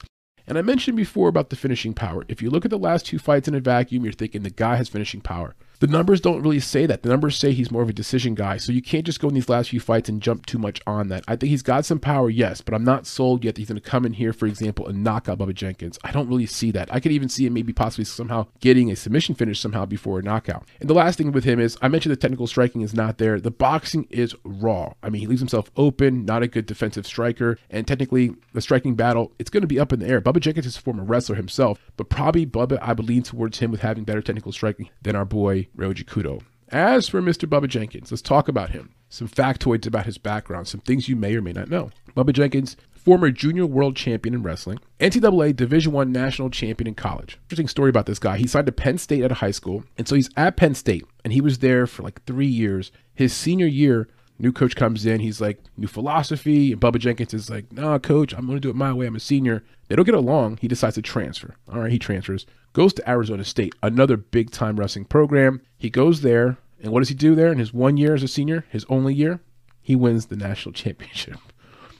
And I mentioned before about the finishing power. If you look at the last two fights in a vacuum, you're thinking the guy has finishing power. The numbers don't really say that. The numbers say he's more of a decision guy. So you can't just go in these last few fights and jump too much on that. I think he's got some power, yes, but I'm not sold yet that he's going to come in here, for example, and knock out Bubba Jenkins. I don't really see that. I could even see him maybe possibly somehow getting a submission finish somehow before a knockout. And the last thing with him is I mentioned the technical striking is not there. The boxing is raw. I mean, he leaves himself open, not a good defensive striker, and technically the striking battle, it's going to be up in the air. Bubba Jenkins is a former wrestler himself, but probably Bubba, I would lean towards him with having better technical striking than our boy Ryoji Kudo. As for Mr. Bubba Jenkins, let's talk about him. Some factoids about his background, some things you may or may not know. Bubba Jenkins, former junior world champion in wrestling, NCAA Division One national champion in college. Interesting story about this guy. He signed to Penn State at a high school, and so he's at Penn State, and he was there for like three years. His senior year, new coach comes in. He's like, new philosophy. And Bubba Jenkins is like, nah, coach, I'm going to do it my way. I'm a senior. They don't get along. He decides to transfer. All right, he transfers, goes to Arizona State, another big time wrestling program. He goes there. And what does he do there in his one year as a senior, his only year? He wins the national championship.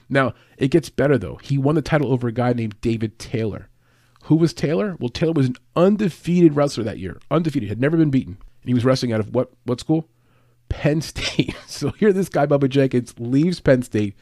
Now, it gets better though. He won the title over a guy named David Taylor. Who was Taylor? Well, Taylor was an undefeated wrestler that year. Undefeated, had never been beaten. And he was wrestling out of what what school? Penn State. So here this guy, Bubba Jenkins, leaves Penn State,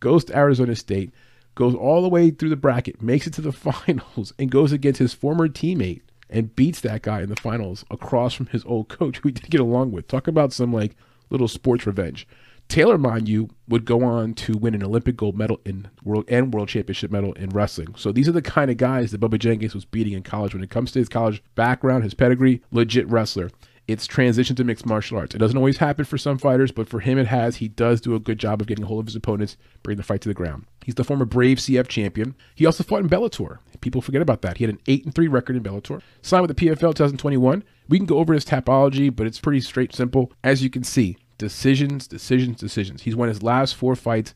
goes to Arizona State, goes all the way through the bracket, makes it to the finals, and goes against his former teammate and beats that guy in the finals across from his old coach who he didn't get along with. Talk about some like little sports revenge. Taylor, mind you, would go on to win an Olympic gold medal in world and world championship medal in wrestling. So these are the kind of guys that Bubba Jenkins was beating in college when it comes to his college background, his pedigree, legit wrestler it's transition to mixed martial arts. It doesn't always happen for some fighters, but for him it has. He does do a good job of getting a hold of his opponents, bringing the fight to the ground. He's the former Brave CF champion. He also fought in Bellator. People forget about that. He had an 8 and 3 record in Bellator. Signed with the PFL 2021. We can go over his tapology, but it's pretty straight simple. As you can see, decisions, decisions, decisions. He's won his last 4 fights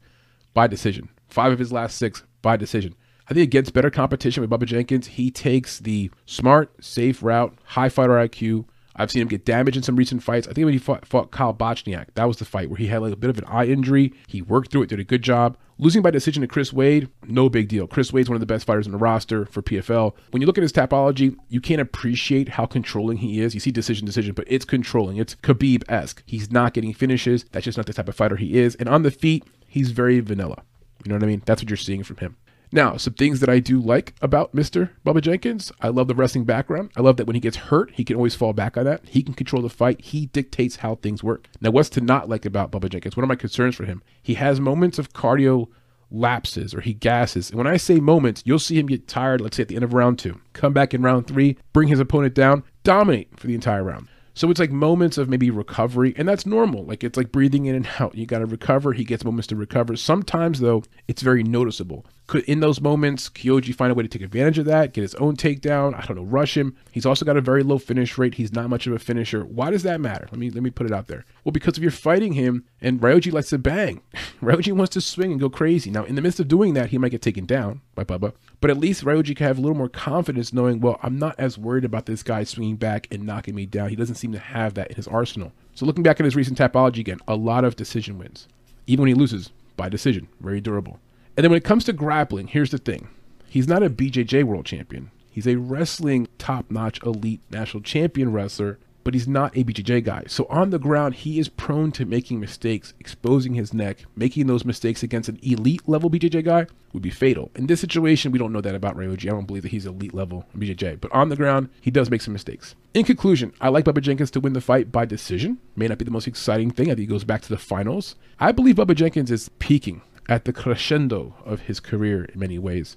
by decision. 5 of his last 6 by decision. I think against better competition with Bubba Jenkins, he takes the smart, safe route, high fighter IQ, I've seen him get damaged in some recent fights. I think when he fought, fought Kyle Bochniak, that was the fight where he had like a bit of an eye injury. He worked through it, did a good job. Losing by decision to Chris Wade, no big deal. Chris Wade's one of the best fighters in the roster for PFL. When you look at his tapology, you can't appreciate how controlling he is. You see decision, decision, but it's controlling. It's Khabib esque. He's not getting finishes. That's just not the type of fighter he is. And on the feet, he's very vanilla. You know what I mean? That's what you're seeing from him. Now, some things that I do like about Mr. Bubba Jenkins. I love the wrestling background. I love that when he gets hurt, he can always fall back on that. He can control the fight. He dictates how things work. Now, what's to not like about Bubba Jenkins? One of my concerns for him, he has moments of cardio lapses or he gasses. And when I say moments, you'll see him get tired, let's say at the end of round two, come back in round three, bring his opponent down, dominate for the entire round. So it's like moments of maybe recovery, and that's normal. Like it's like breathing in and out. You got to recover. He gets moments to recover. Sometimes, though, it's very noticeable. Could in those moments, Ryoji find a way to take advantage of that, get his own takedown? I don't know, rush him. He's also got a very low finish rate. He's not much of a finisher. Why does that matter? Let me let me put it out there. Well, because if you're fighting him and Ryoji likes to bang, Ryoji wants to swing and go crazy. Now, in the midst of doing that, he might get taken down by Bubba, but at least Ryoji can have a little more confidence knowing, well, I'm not as worried about this guy swinging back and knocking me down. He doesn't seem to have that in his arsenal. So looking back at his recent tapology again, a lot of decision wins. Even when he loses by decision, very durable. And then when it comes to grappling, here's the thing. He's not a BJJ world champion. He's a wrestling top-notch elite national champion wrestler but he's not a BJJ guy. So on the ground, he is prone to making mistakes, exposing his neck. Making those mistakes against an elite level BJJ guy would be fatal. In this situation, we don't know that about Ryoji. I don't believe that he's elite level BJJ, but on the ground, he does make some mistakes. In conclusion, I like Bubba Jenkins to win the fight by decision. May not be the most exciting thing. I think he goes back to the finals. I believe Bubba Jenkins is peaking at the crescendo of his career in many ways.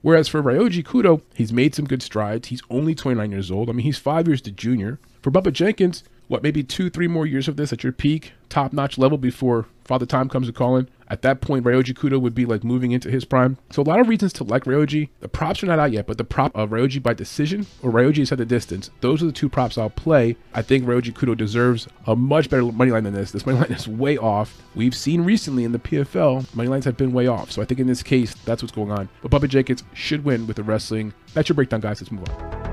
Whereas for Ryoji Kudo, he's made some good strides. He's only 29 years old. I mean, he's five years to junior. For Bubba Jenkins, what, maybe two, three more years of this at your peak, top notch level before Father Time comes to call in? At that point, Ryoji Kudo would be like moving into his prime. So a lot of reasons to like Ryoji. The props are not out yet, but the prop of Ryoji by decision or Ryoji is at the distance. Those are the two props I'll play. I think Ryoji Kudo deserves a much better money line than this. This money line is way off. We've seen recently in the PFL, money lines have been way off. So I think in this case, that's what's going on. But Bubba Jacobs should win with the wrestling. That's your breakdown, guys. Let's move on.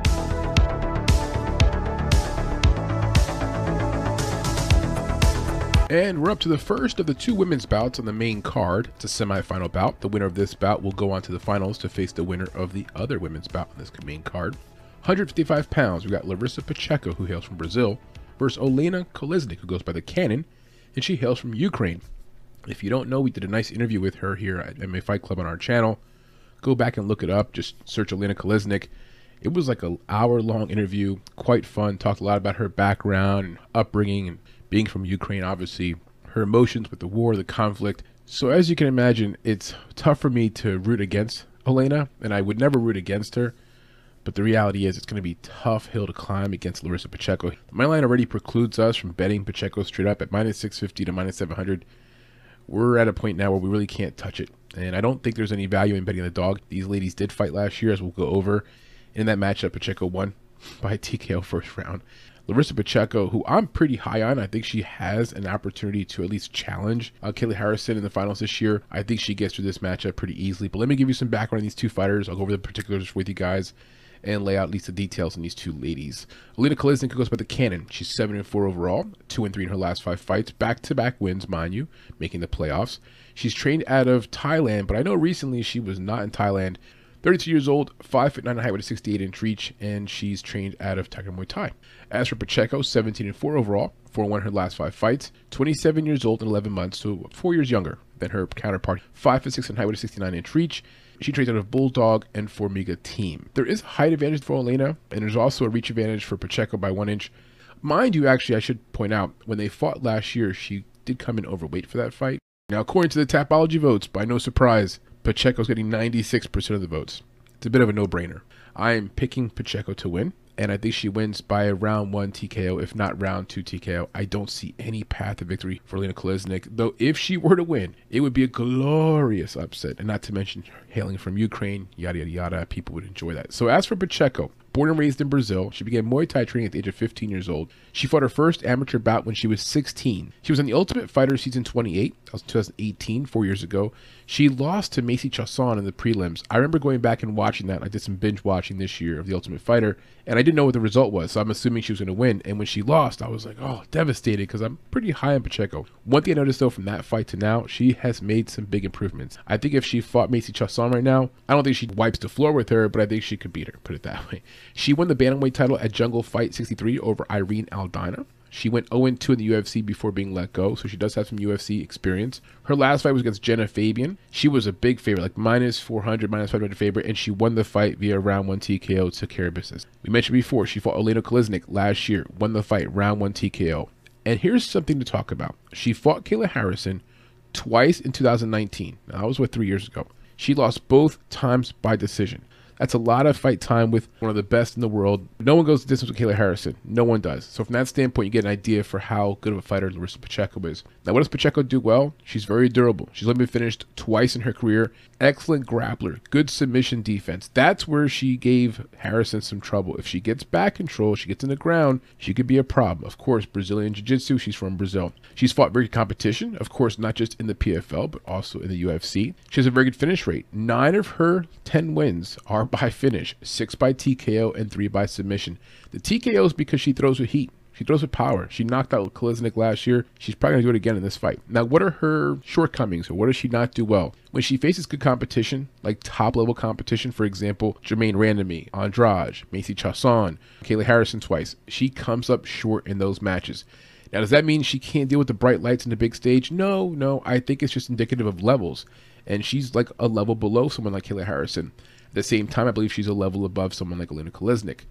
And we're up to the first of the two women's bouts on the main card. It's a semifinal bout. The winner of this bout will go on to the finals to face the winner of the other women's bout on this main card. 155 pounds, we got Larissa Pacheco, who hails from Brazil, versus Olena Kolesnik, who goes by the Cannon, and she hails from Ukraine. If you don't know, we did a nice interview with her here at MMA Fight Club on our channel. Go back and look it up. Just search Olena Kolesnik. It was like an hour long interview, quite fun. Talked a lot about her background and upbringing and being from Ukraine, obviously, her emotions with the war, the conflict. So, as you can imagine, it's tough for me to root against Olena, and I would never root against her. But the reality is, it's going to be tough hill to climb against Larissa Pacheco. My line already precludes us from betting Pacheco straight up at minus 650 to minus 700. We're at a point now where we really can't touch it. And I don't think there's any value in betting the dog. These ladies did fight last year, as we'll go over. In that matchup, Pacheco won by TKO first round. Larissa Pacheco, who I'm pretty high on. I think she has an opportunity to at least challenge uh, Kayla Harrison in the finals this year. I think she gets through this matchup pretty easily. But let me give you some background on these two fighters. I'll go over the particulars with you guys and lay out at least the details on these two ladies. Alina Kolesnik goes by the Cannon. She's 7 and 4 overall, 2 and 3 in her last five fights, back to back wins, mind you, making the playoffs. She's trained out of Thailand, but I know recently she was not in Thailand. 32 years old, 5 foot 9 height with a 68 inch reach, and she's trained out of Tiger Muay Thai. As for Pacheco, 17 and 4 overall, 4 1 her last five fights, 27 years old and 11 months, so 4 years younger than her counterpart. 5 foot 6 in height with a 69 inch reach. She trains out of Bulldog and Formiga team. There is height advantage for Olena, and there's also a reach advantage for Pacheco by 1 inch. Mind you, actually, I should point out, when they fought last year, she did come in overweight for that fight. Now, according to the Tapology votes, by no surprise, Pacheco's getting 96% of the votes. It's a bit of a no brainer. I am picking Pacheco to win, and I think she wins by a round one TKO, if not round two TKO. I don't see any path to victory for Lena Kolesnik, though if she were to win, it would be a glorious upset, and not to mention hailing from Ukraine, yada yada yada. People would enjoy that. So as for Pacheco, Born and raised in Brazil, she began Muay Thai training at the age of 15 years old. She fought her first amateur bout when she was 16. She was on the Ultimate Fighter season 28. That was 2018, four years ago. She lost to Macy Chiasson in the prelims. I remember going back and watching that. I did some binge watching this year of the Ultimate Fighter, and I didn't know what the result was, so I'm assuming she was going to win. And when she lost, I was like, oh, devastated because I'm pretty high on Pacheco. One thing I noticed though from that fight to now, she has made some big improvements. I think if she fought Macy Chiasson right now, I don't think she wipes the floor with her, but I think she could beat her. Put it that way. She won the bantamweight title at Jungle Fight 63 over Irene Aldana. She went 0-2 in the UFC before being let go, so she does have some UFC experience. Her last fight was against Genah Fabian. She was a big favorite, like minus 400, minus 500 favorite, and she won the fight via round one TKO, to care of business. We mentioned before, she fought Olena Kolesnik last year, won the fight, round one TKO. And here's something to talk about. She fought Kayla Harrison twice in 2019. Now, that was what, three years ago. She lost both times by decision. That's a lot of fight time with one of the best in the world. No one goes the distance with Kayla Harrison. No one does. So from that standpoint, you get an idea for how good of a fighter Larissa Pacheco is. Now, what does Pacheco do well? She's very durable. She's only been finished twice in her career. Excellent grappler. Good submission defense. That's where she gave Harrison some trouble. If she gets back control, she gets in the ground, she could be a problem. Of course, Brazilian Jiu-Jitsu. She's from Brazil. She's fought very good competition. Of course, not just in the PFL, but also in the UFC. She has a very good finish rate. Nine of her 10 wins are by finish, six by TKO, and three by submission. The TKO is because she throws with heat. She throws with power. She knocked out Kolesnik last year. She's probably going to do it again in this fight. Now, what are her shortcomings or what does she not do well? When she faces good competition, like top level competition, for example, Germaine Randamie, Andrade, Macy Chiasson, Kayla Harrison twice, she comes up short in those matches. Now, does that mean she can't deal with the bright lights in the big stage? No, no. I think it's just indicative of levels. And she's like a level below someone like Kayla Harrison. At the same time, I believe she's a level above someone like Elena Kolesnik.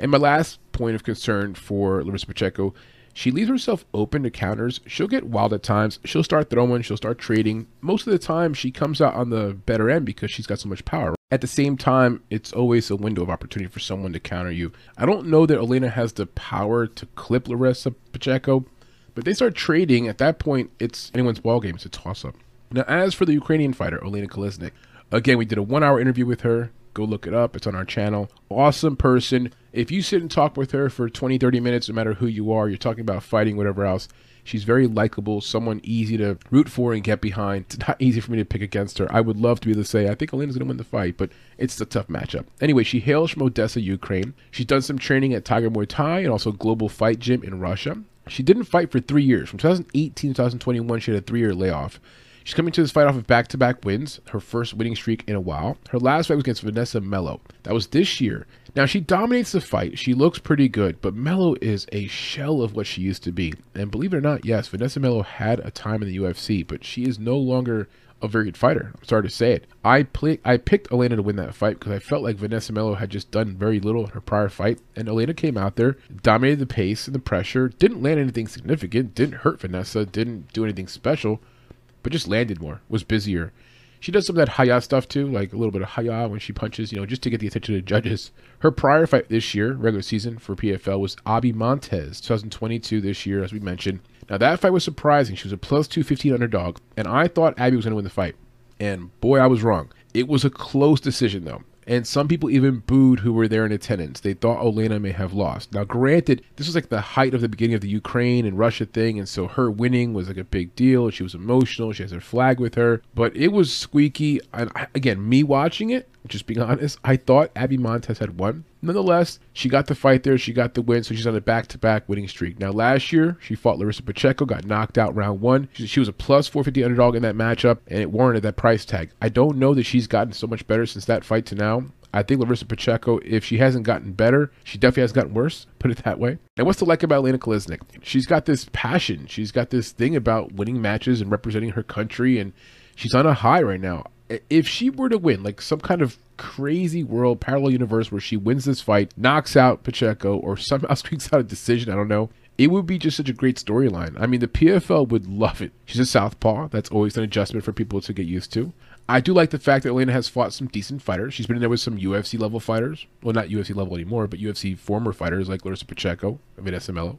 And my last point of concern for Larissa Pacheco, she leaves herself open to counters. She'll get wild at times. She'll start throwing, she'll start trading. Most of the time, she comes out on the better end because she's got so much power. At the same time, it's always a window of opportunity for someone to counter you. I don't know that Elena has the power to clip Larissa Pacheco, but they start trading. At that point, it's anyone's ball game. It's a toss up. Now, as for the Ukrainian fighter, Olena Kolesnik, again, we did a one hour interview with her. Go look it up. It's on our channel. Awesome person. If you sit and talk with her for 20, 30 minutes, no matter who you are, you're talking about fighting, whatever else, She's very likable, someone easy to root for and get behind. It's not easy for me to pick against her. I would love to be able to say, I think Olena's going to win the fight, but it's a tough matchup. Anyway, she hails from Odessa, Ukraine. She's done some training at Tiger Muay Thai and also Global Fight Gym in Russia. She didn't fight for three years. From 2018 to 2021, she had a three year layoff. She's coming to this fight off of back to back wins, her first winning streak in a while. Her last fight was against Vanessa Melo. That was this year. Now, she dominates the fight. She looks pretty good, but Melo is a shell of what she used to be. And believe it or not, yes, Vanessa Melo had a time in the UFC, but she is no longer a very good fighter. I'm sorry to say it. I play, I picked Olena to win that fight because I felt like Vanessa Melo had just done very little in her prior fight, and Olena came out there, dominated the pace and the pressure, didn't land anything significant, didn't hurt Vanessa, didn't do anything special, but just landed more, was busier. She does some of that haya stuff too, like a little bit of haya when she punches, you know, just to get the attention of the judges. Her prior fight this year, regular season for PFL, was Abby Montes, 2022 this year, as we mentioned. Now that fight was surprising. She was a plus 215 underdog, and I thought Abby was going to win the fight. And boy, I was wrong. It was a close decision though and some people even booed who were there in attendance. They thought Olena may have lost. Now, granted, this was like the height of the beginning of the Ukraine and Russia thing, and so her winning was like a big deal. She was emotional. She has her flag with her, but it was squeaky. And again, me watching it, just being honest, I thought Abby Montes had won. Nonetheless, she got the fight there. She got the win, so she's on a back-to-back winning streak. Now, last year, she fought Larissa Pacheco, got knocked out round one. She, was a plus 450 underdog in that matchup, and it warranted that price tag. I don't know that she's gotten so much better since that fight to now. I think Larissa Pacheco, if she hasn't gotten better, she definitely has gotten worse, put it that way. And what's to like about Lena Kolesnik? She's got this passion. She's got this thing about winning matches and representing her country, and she's on a high right now. If she were to win, like some kind of crazy world parallel universe where she wins this fight, knocks out Pacheco, or somehow squeaks out a decision, I don't know, it would be just such a great storyline. I mean, the PFL would love it. She's a southpaw. That's always an adjustment for people to get used to. I do like the fact that Elena has fought some decent fighters. She's been in there with some UFC level fighters. Well, not UFC level anymore, but UFC former fighters like Larissa Pacheco Vanessa Melo.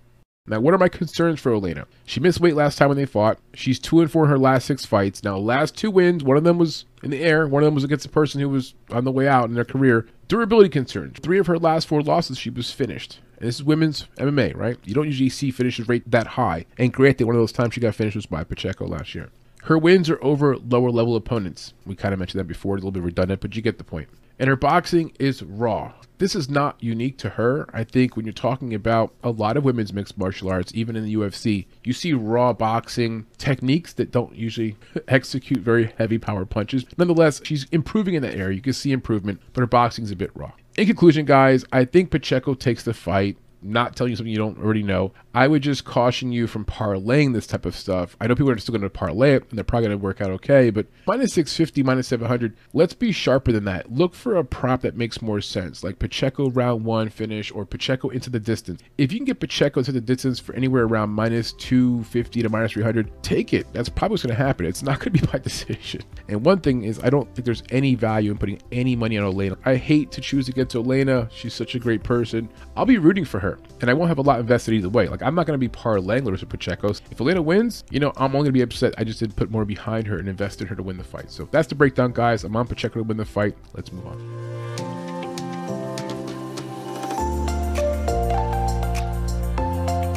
Now, what are my concerns for Elena? She missed weight last time when they fought. She's two and four in her last six fights. Now, last two wins, one of them was in the air. One of them was against a person who was on the way out in their career. Durability concerns. Three of her last four losses, she was finished. And this is women's MMA, right? You don't usually see finishes rate that high. And granted, one of those times she got finished was by Pacheco last year. Her wins are over lower level opponents. We kind of mentioned that before, a little bit redundant, but you get the point. And her boxing is raw. This is not unique to her. I think when you're talking about a lot of women's mixed martial arts, even in the UFC, you see raw boxing techniques that don't usually execute very heavy power punches. Nonetheless, she's improving in that area. You can see improvement, but her boxing's a bit raw. In conclusion, guys, I think Pacheco takes the fight not telling you something you don't already know. I would just caution you from parlaying this type of stuff. I know people are still going to parlay it and they're probably going to work out okay, but minus 650, minus 700, let's be sharper than that. Look for a prop that makes more sense, like Pacheco round one finish or Pacheco into the distance. If you can get Pacheco into the distance for anywhere around minus 250 to minus 300, take it. That's probably what's going to happen. It's not going to be by decision. And one thing is, I don't think there's any value in putting any money on Elena. I hate to choose against Elena. She's such a great person. I'll be rooting for her, and I won't have a lot invested either way. Like, I'm not going to be parlaying Larissa Pacheco's. If Elena wins, you know, I'm only going to be upset. I just didn't put more behind her and invest in her to win the fight. So that's the breakdown, guys. I'm on Pacheco to win the fight. Let's move on.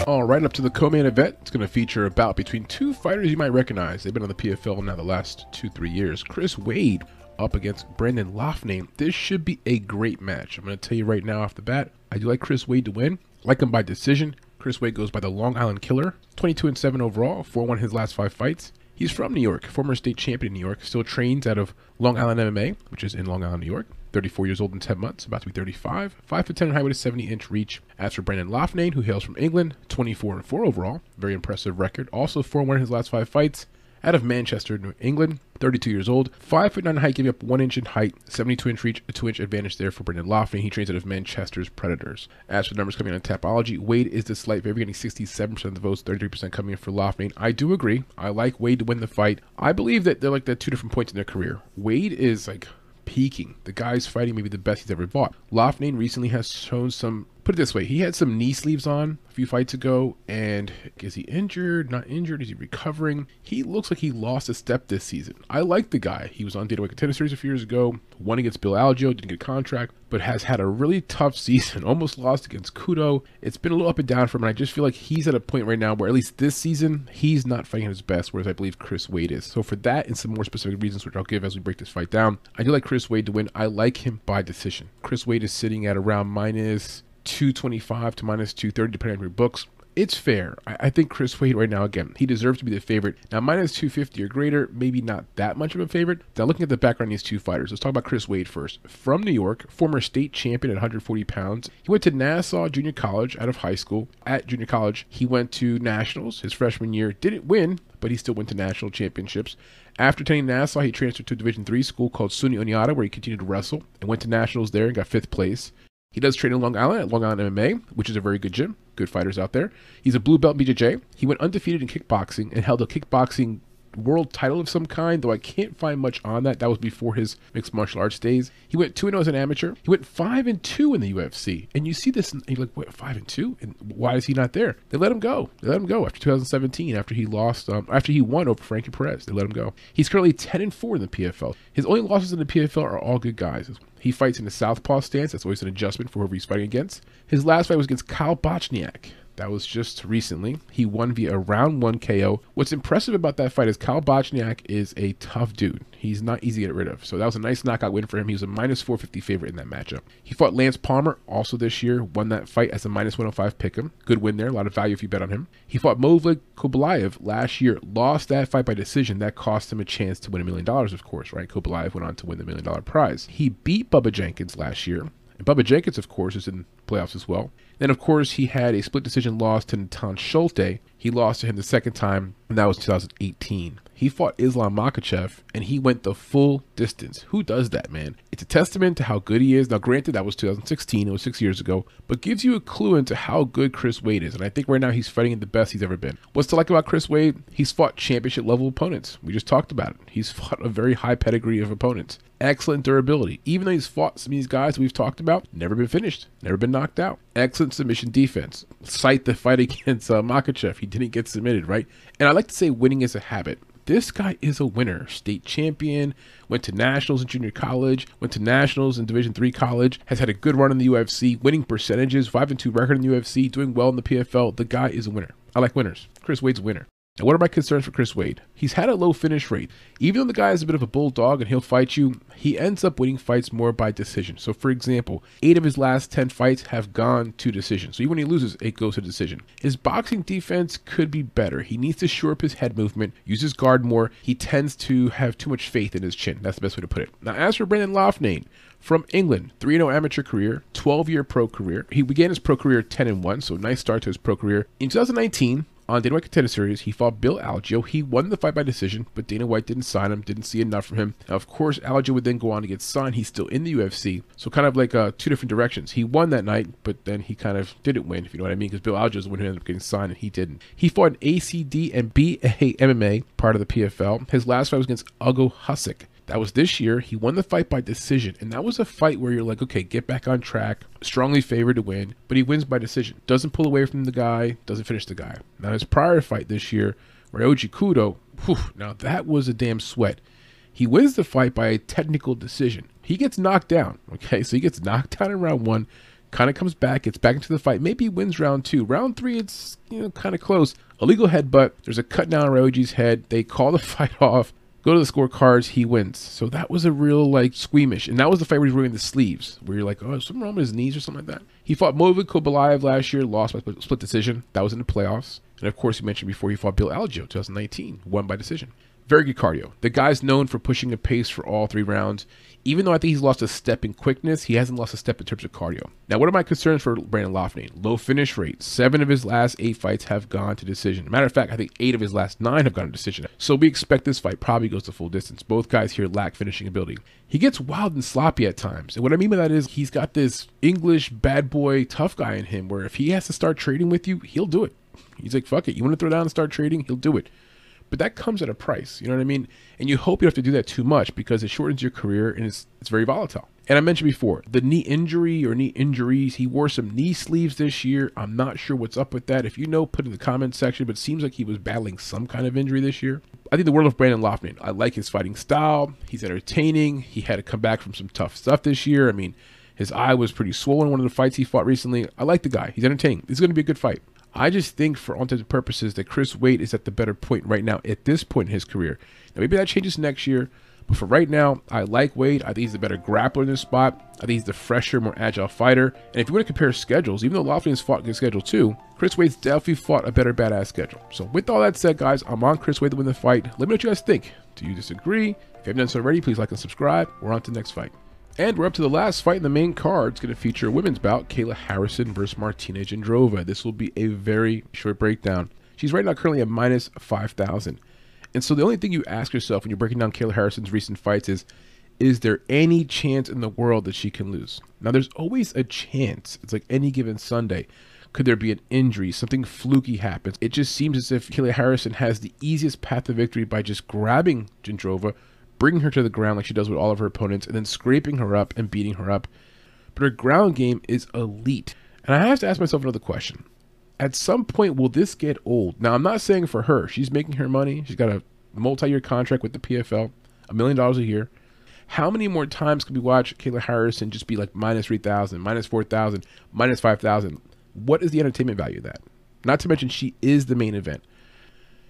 All right, up to the co-main event. It's going to feature a bout between two fighters you might recognize. They've been on the PFL now the last two, three years. Chris Wade up against Brandon Loughnane. This should be a great match. I'm going to tell you right now off the bat, I do like Chris Wade to win. Like him by decision. Chris Wade goes by the Long Island Killer, 22 and 7 overall, 4 1 his last five fights. He's from New York, former state champion in New York, still trains out of Long Island MMA, which is in Long Island, New York. 34 years old in 10 months, about to be 35. 5 foot 10 in height with a 70 inch reach. As for Brendan Loughnane, who hails from England, 24 and 4 overall, very impressive record. Also 4 1 in his last five fights out of Manchester, New England. 32 years old, 5 foot 9 height, giving up 1 inch in height, 72 inch reach, a 2 inch advantage there for Brendan Loughnane. He trains out of Manchester's Predators. As for numbers coming on Tapology, Wade is the slight favorite, getting 67% of the votes, 33% coming in for Loughnane. I do agree. I like Wade to win the fight. I believe that they're like the two different points in their career. Wade is like peaking. The guy's fighting maybe the best he's ever fought. Loughnane recently has shown some put it this way: he had some knee sleeves on a few fights ago, and is he injured? Not injured? Is he recovering? He looks like he lost a step this season. I like the guy. He was on Dana White Contender Series a few years ago, won against Bill Algeo, didn't get a contract, but has had a really tough season. Almost lost against Kudo. It's been a little up and down for him, and I just feel like he's at a point right now where at least this season he's not fighting his best, whereas I believe Chris Wade is. So for that and some more specific reasons, which I'll give as we break this fight down, I do like Chris Wade to win. I like him by decision. Chris Wade is sitting at around minus 225 to minus 230, depending on your books. It's fair. I, I think Chris Wade right now, again, he deserves to be the favorite. Now, minus 250 or greater, maybe not that much of a favorite. Now, looking at the background of these two fighters, let's talk about Chris Wade first. From New York, former state champion at 140 pounds. He went to Nassau Junior College out of high school. At junior college, he went to nationals his freshman year. Didn't win, but he still went to national championships. After attending Nassau, he transferred to a Division three school called SUNY Oneonta, where he continued to wrestle and went to nationals there and got fifth place. He does train in Long Island at Long Island MMA, which is a very good gym. Good fighters out there. He's a blue belt BJJ. He went undefeated in kickboxing and held a kickboxing world title of some kind, though I can't find much on that. That was before his mixed martial arts days. He went 2 0 as an amateur. He went 5 and 2 in the UFC. And you see this, and you're like, what, 5 and 2? And why is he not there? They let him go. They let him go after 2017, after he lost, um, after he won over Frankie Perez. They let him go. He's currently 10 and 4 in the PFL. His only losses in the PFL are all good guys. He fights in the southpaw stance. That's always an adjustment for whoever he's fighting against. His last fight was against Kyle Bochniak. That was just recently. He won via a round one KO. What's impressive about that fight is Kyle Bochniak is a tough dude. He's not easy to get rid of. So that was a nice knockout win for him. He was a minus 450 favorite in that matchup. He fought Lance Palmer also this year, won that fight as a minus 105 pick him. Good win there. A lot of value if you bet on him. He fought Movlid Khaybulaev last year, lost that fight by decision. That cost him a chance to win a million dollars, of course, right? Khaybulaev went on to win the million dollar prize. He beat Bubba Jenkins last year. And Bubba Jenkins, of course, is in playoffs as well. Then, of course, he had a split decision loss to Natan Schulte. He lost to him the second time, and that was 2018. He fought Islam Makhachev, and he went the full distance. Who does that, man? It's a testament to how good he is. Now, granted, that was 2016, it was six years ago, but gives you a clue into how good Chris Wade is. And I think right now he's fighting the best he's ever been. What's to like about Chris Wade? He's fought championship level opponents. We just talked about it. He's fought a very high pedigree of opponents excellent durability. Even though he's fought some of these guys we've talked about, never been finished, never been knocked out. Excellent submission defense. Cite the fight against uh, Makhachev. He didn't get submitted, right? And I like to say winning is a habit. This guy is a winner. State champion, went to nationals in junior college, went to nationals in Division three college, has had a good run in the UFC, winning percentages, five and two record in the UFC, doing well in the PFL. The guy is a winner. I like winners. Chris Wade's a winner. And what are my concerns for Chris Wade? He's had a low finish rate. Even though the guy is a bit of a bulldog and he'll fight you, he ends up winning fights more by decision. So, for example, eight of his last 10 fights have gone to decision. So, even when he loses, it goes to decision. His boxing defense could be better. He needs to shore up his head movement, use his guard more. He tends to have too much faith in his chin. That's the best way to put it. Now, as for Brendan Loughnane, from England, 3 0 amateur career, 12 year pro career. He began his pro career 10 1, so nice start to his pro career. In 2019, on Dana White Contender Series, he fought Bill Algeo. He won the fight by decision, but Dana White didn't sign him, didn't see enough from him. Now, of course, Algeo would then go on to get signed. He's still in the UFC, so kind of like uh, two different directions. He won that night, but then he kind of didn't win, if you know what I mean, because Bill Algeo is the one who ended up getting signed, and he didn't. He fought ACD and BAMMA, part of the PFL. His last fight was against Ago Huskic. That was this year. He won the fight by decision, and that was a fight where you're like, okay, get back on track. Strongly favored to win, but he wins by decision. Doesn't pull away from the guy, doesn't finish the guy. Now his prior fight this year, Ryoji Kudo, whew, now that was a damn sweat. He wins the fight by a technical decision. He gets knocked down. Okay, so he gets knocked down in round one, kind of comes back, gets back into the fight. Maybe wins round two. Round three, it's you know kind of close. Illegal headbutt. There's a cut down on Ryoji's head. They call the fight off go to the scorecards, he wins. So that was a real like squeamish, and that was the fight where he's wearing the sleeves, where you're like, oh, something wrong with his knees or something like that. He fought Movlid Khaybulaev last year, lost by split decision. That was in the playoffs, and of course, you mentioned before he fought Bill Algeo, 2019, won by decision. Very good cardio. The guy's known for pushing a pace for all three rounds. Even though I think he's lost a step in quickness, he hasn't lost a step in terms of cardio. Now, what are my concerns for Brandon Loughnane? Low finish rate. Seven of his last eight fights have gone to decision. Matter of fact, I think eight of his last nine have gone to decision. So we expect this fight probably goes to full distance. Both guys here lack finishing ability. He gets wild and sloppy at times. And what I mean by that is he's got this English bad boy tough guy in him where if he has to start trading with you, he'll do it. He's like, fuck it. You want to throw down and start trading? He'll do it. But that comes at a price, you know what I mean? And you hope you don't have to do that too much because it shortens your career and it's it's very volatile. And I mentioned before, the knee injury or knee injuries, he wore some knee sleeves this year. I'm not sure what's up with that. If you know, put in the comment section, but it seems like he was battling some kind of injury this year. I think the world of Brandon Loughnane. I like his fighting style. He's entertaining. He had to come back from some tough stuff this year. I mean, his eye was pretty swollen one of the fights he fought recently. I like the guy. He's entertaining. This is going to be a good fight. I just think, for all intents and purposes, that Chris Wade is at the better point right now at this point in his career. Now, maybe that changes next year. But for right now, I like Wade. I think he's the better grappler in this spot. I think he's the fresher, more agile fighter. And if you want to compare schedules, even though Loughnane's fought a good schedule too, Chris Wade's definitely fought a better badass schedule. So with all that said, guys, I'm on Chris Wade to win the fight. Let me know what you guys think. Do you disagree? If you haven't done so already, please like and subscribe. We're on to the next fight. And we're up to the last fight in the main card. It's going to feature a women's bout, Kayla Harrison versus Martina Jindrova. This will be a very short breakdown. She's right now currently at minus 5,000. And so the only thing you ask yourself when you're breaking down Kayla Harrison's recent fights is, is there any chance in the world that she can lose? Now, there's always a chance. It's like any given Sunday. Could there be an injury? Something fluky happens. It just seems as if Kayla Harrison has the easiest path to victory by just grabbing Jindrova, bringing her to the ground like she does with all of her opponents, and then scraping her up and beating her up. But her ground game is elite. And I have to ask myself another question at some point will this get old? Now I'm not saying for her. She's making her money. She's got a multi-year contract with the PFL, a million dollars a year. How many more times can we watch Kayla Harrison just be like minus 3,000, minus 4,000, minus 5,000? What is the entertainment value of that? Not to mention she is the main event.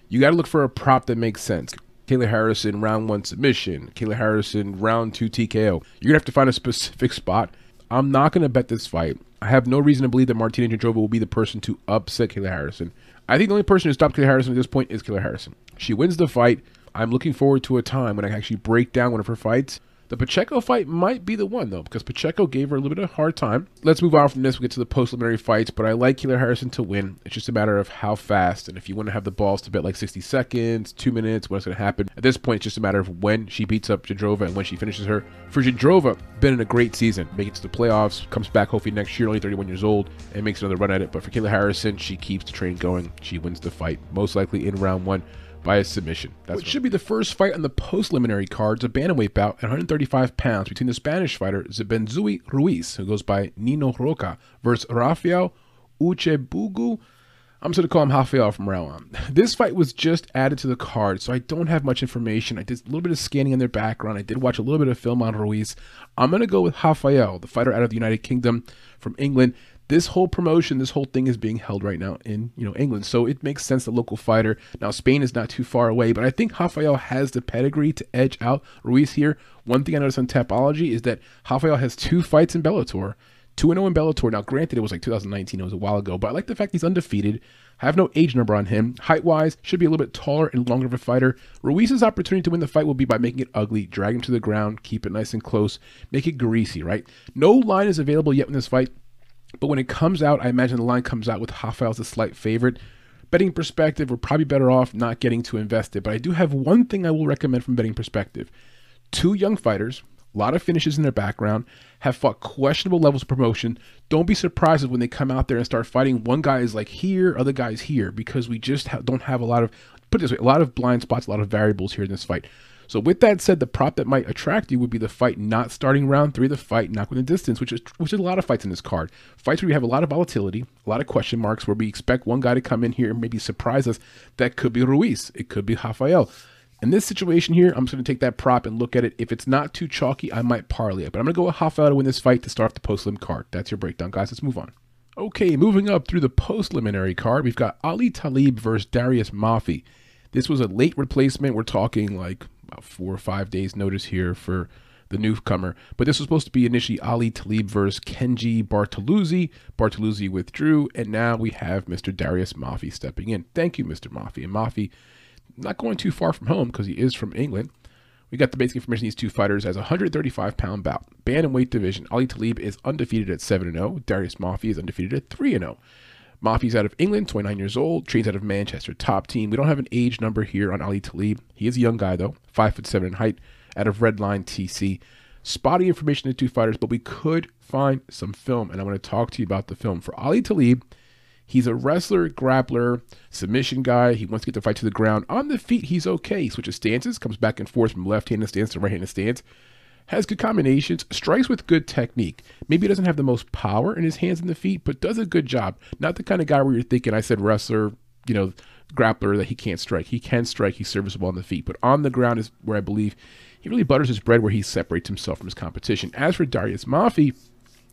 You got to look for a prop that makes sense. Kayla Harrison round one submission, Kayla Harrison round two TKO. You're to have to find a specific spot. I'm not to bet this fight. I have no reason to believe that Martina Jindrova will be the person to upset Kayla Harrison. I think the only person who stopped Kayla Harrison at this point is Kayla Harrison. She wins the fight. I'm looking forward to a time when I actually break down one of her fights the Pacheco fight might be the one, though, because Pacheco gave her a little bit of a hard time. Let's move on from this. We get to the post-preliminary fights, but I like Kayla Harrison to win. It's just a matter of how fast, and if you want to have the balls to bet like 60 seconds, two minutes, what's going to happen. At this point, it's just a matter of when she beats up Jindrova and when she finishes her. For Jindrova, been in a great season. Make it to the playoffs, comes back hopefully next year, only 31 years old, and makes another run at it. But for Kayla Harrison, she keeps the train going. She wins the fight, most likely in round one by a submission. That's what should be the first fight on the post-preliminary cards, a bantamweight bout at 135 pounds between the Spanish fighter Zibenzui Ruiz, who goes by Nino Roca, versus Rafael Uchebugu. I'm just going to call him Rafael from now on. This fight was just added to the card, so I don't have much information. I did a little bit of scanning in their background. I did watch a little bit of film on Ruiz. I'm going to go with Rafael, the fighter out of the United Kingdom from England this whole promotion, this whole thing is being held right now in you know England, so it makes sense the local fighter. Now Spain is not too far away, but I think Rafael has the pedigree to edge out Ruiz here. One thing I noticed on Tapology is that Rafael has two fights in Bellator. 2 0 in Bellator. Now, granted, it was like 2019, it was a while ago, but I like the fact he's undefeated. I have no age number on him. Height wise, should be a little bit taller and longer of a fighter. Ruiz's opportunity to win the fight will be by making it ugly, drag him to the ground, keep it nice and close, make it greasy, right? No line is available yet in this fight. But when it comes out, I imagine the line comes out with Rafael as a slight favorite. Betting perspective, we're probably better off not getting too invested. But I do have one thing I will recommend from betting perspective. Two young fighters, a lot of finishes in their background, have fought questionable levels of promotion. Don't be surprised when they come out there and start fighting. One guy is like here, other guys here, because we just ha- don't have a lot of, put this way, a lot of blind spots, a lot of variables here in this fight. So with that said, the prop that might attract you would be the fight not starting round three, the fight not going the distance, which is which is a lot of fights in this card. Fights where we have a lot of volatility, a lot of question marks, where we expect one guy to come in here and maybe surprise us. That could be Ruiz, it could be Rafael. In this situation here, I'm just going to take that prop and look at it. If it's not too chalky, I might parlay it. But I'm going to go with Rafael to win this fight to start off the post-lim card. That's your breakdown, guys. Let's move on. Okay, moving up through the post-preliminary card, we've got Ali Taleb versus Darius Mafi. This was a late replacement. We're talking like about four or five days notice here for the newcomer. But this was supposed to be initially Ali Taleb versus Kenji Bortoluzzi. Bortoluzzi withdrew, and now we have Mr. Darius Mafi stepping in. Thank you, Mr. Mafi. And Mafi, not going too far from home because he is from England. We got the basic information these two fighters as a 135 pound bout. Bantamweight division. Ali Taleb is undefeated at 7 0. Darius Mafi is undefeated at 3 0. Mafi's out of England, 29 years old, trains out of Manchester, top team. We don't have an age number here on Ali Taleb. He is a young guy though, five foot seven in height, out of Redline TC. Spotty information the two fighters, but we could find some film, and I want to talk to you about the film. For Ali Taleb, he's a wrestler, grappler, submission guy. He wants to get the fight to the ground. On the feet, he's okay. He switches stances, comes back and forth from left-handed stance to right-handed stance. Has good combinations, strikes with good technique. Maybe doesn't have the most power in his hands and the feet, but does a good job. Not the kind of guy where you're thinking, I said wrestler, you know, grappler that he can't strike. He can strike. He's serviceable on the feet, but on the ground is where I believe he really butters his bread, where he separates himself from his competition. As for Darius Mafi,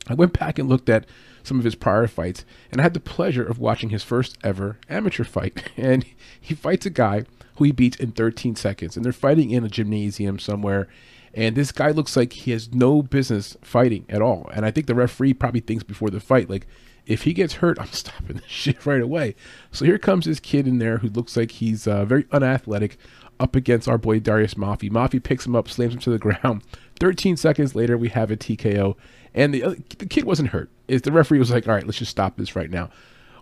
I went back and looked at some of his prior fights, and I had the pleasure of watching his first ever amateur fight. And he fights a guy who he beats in 13 seconds, and they're fighting in a gymnasium somewhere. And this guy looks like he has no business fighting at all. And I think the referee probably thinks before the fight, like, if he gets hurt, I'm stopping this shit right away. So here comes this kid in there who looks like he's uh, very unathletic up against our boy Darius Mafi. Mafi picks him up, slams him to the ground. 13 seconds later, we have a TKO. And the, the kid wasn't hurt. Is the referee was like, all right, let's just stop this right now.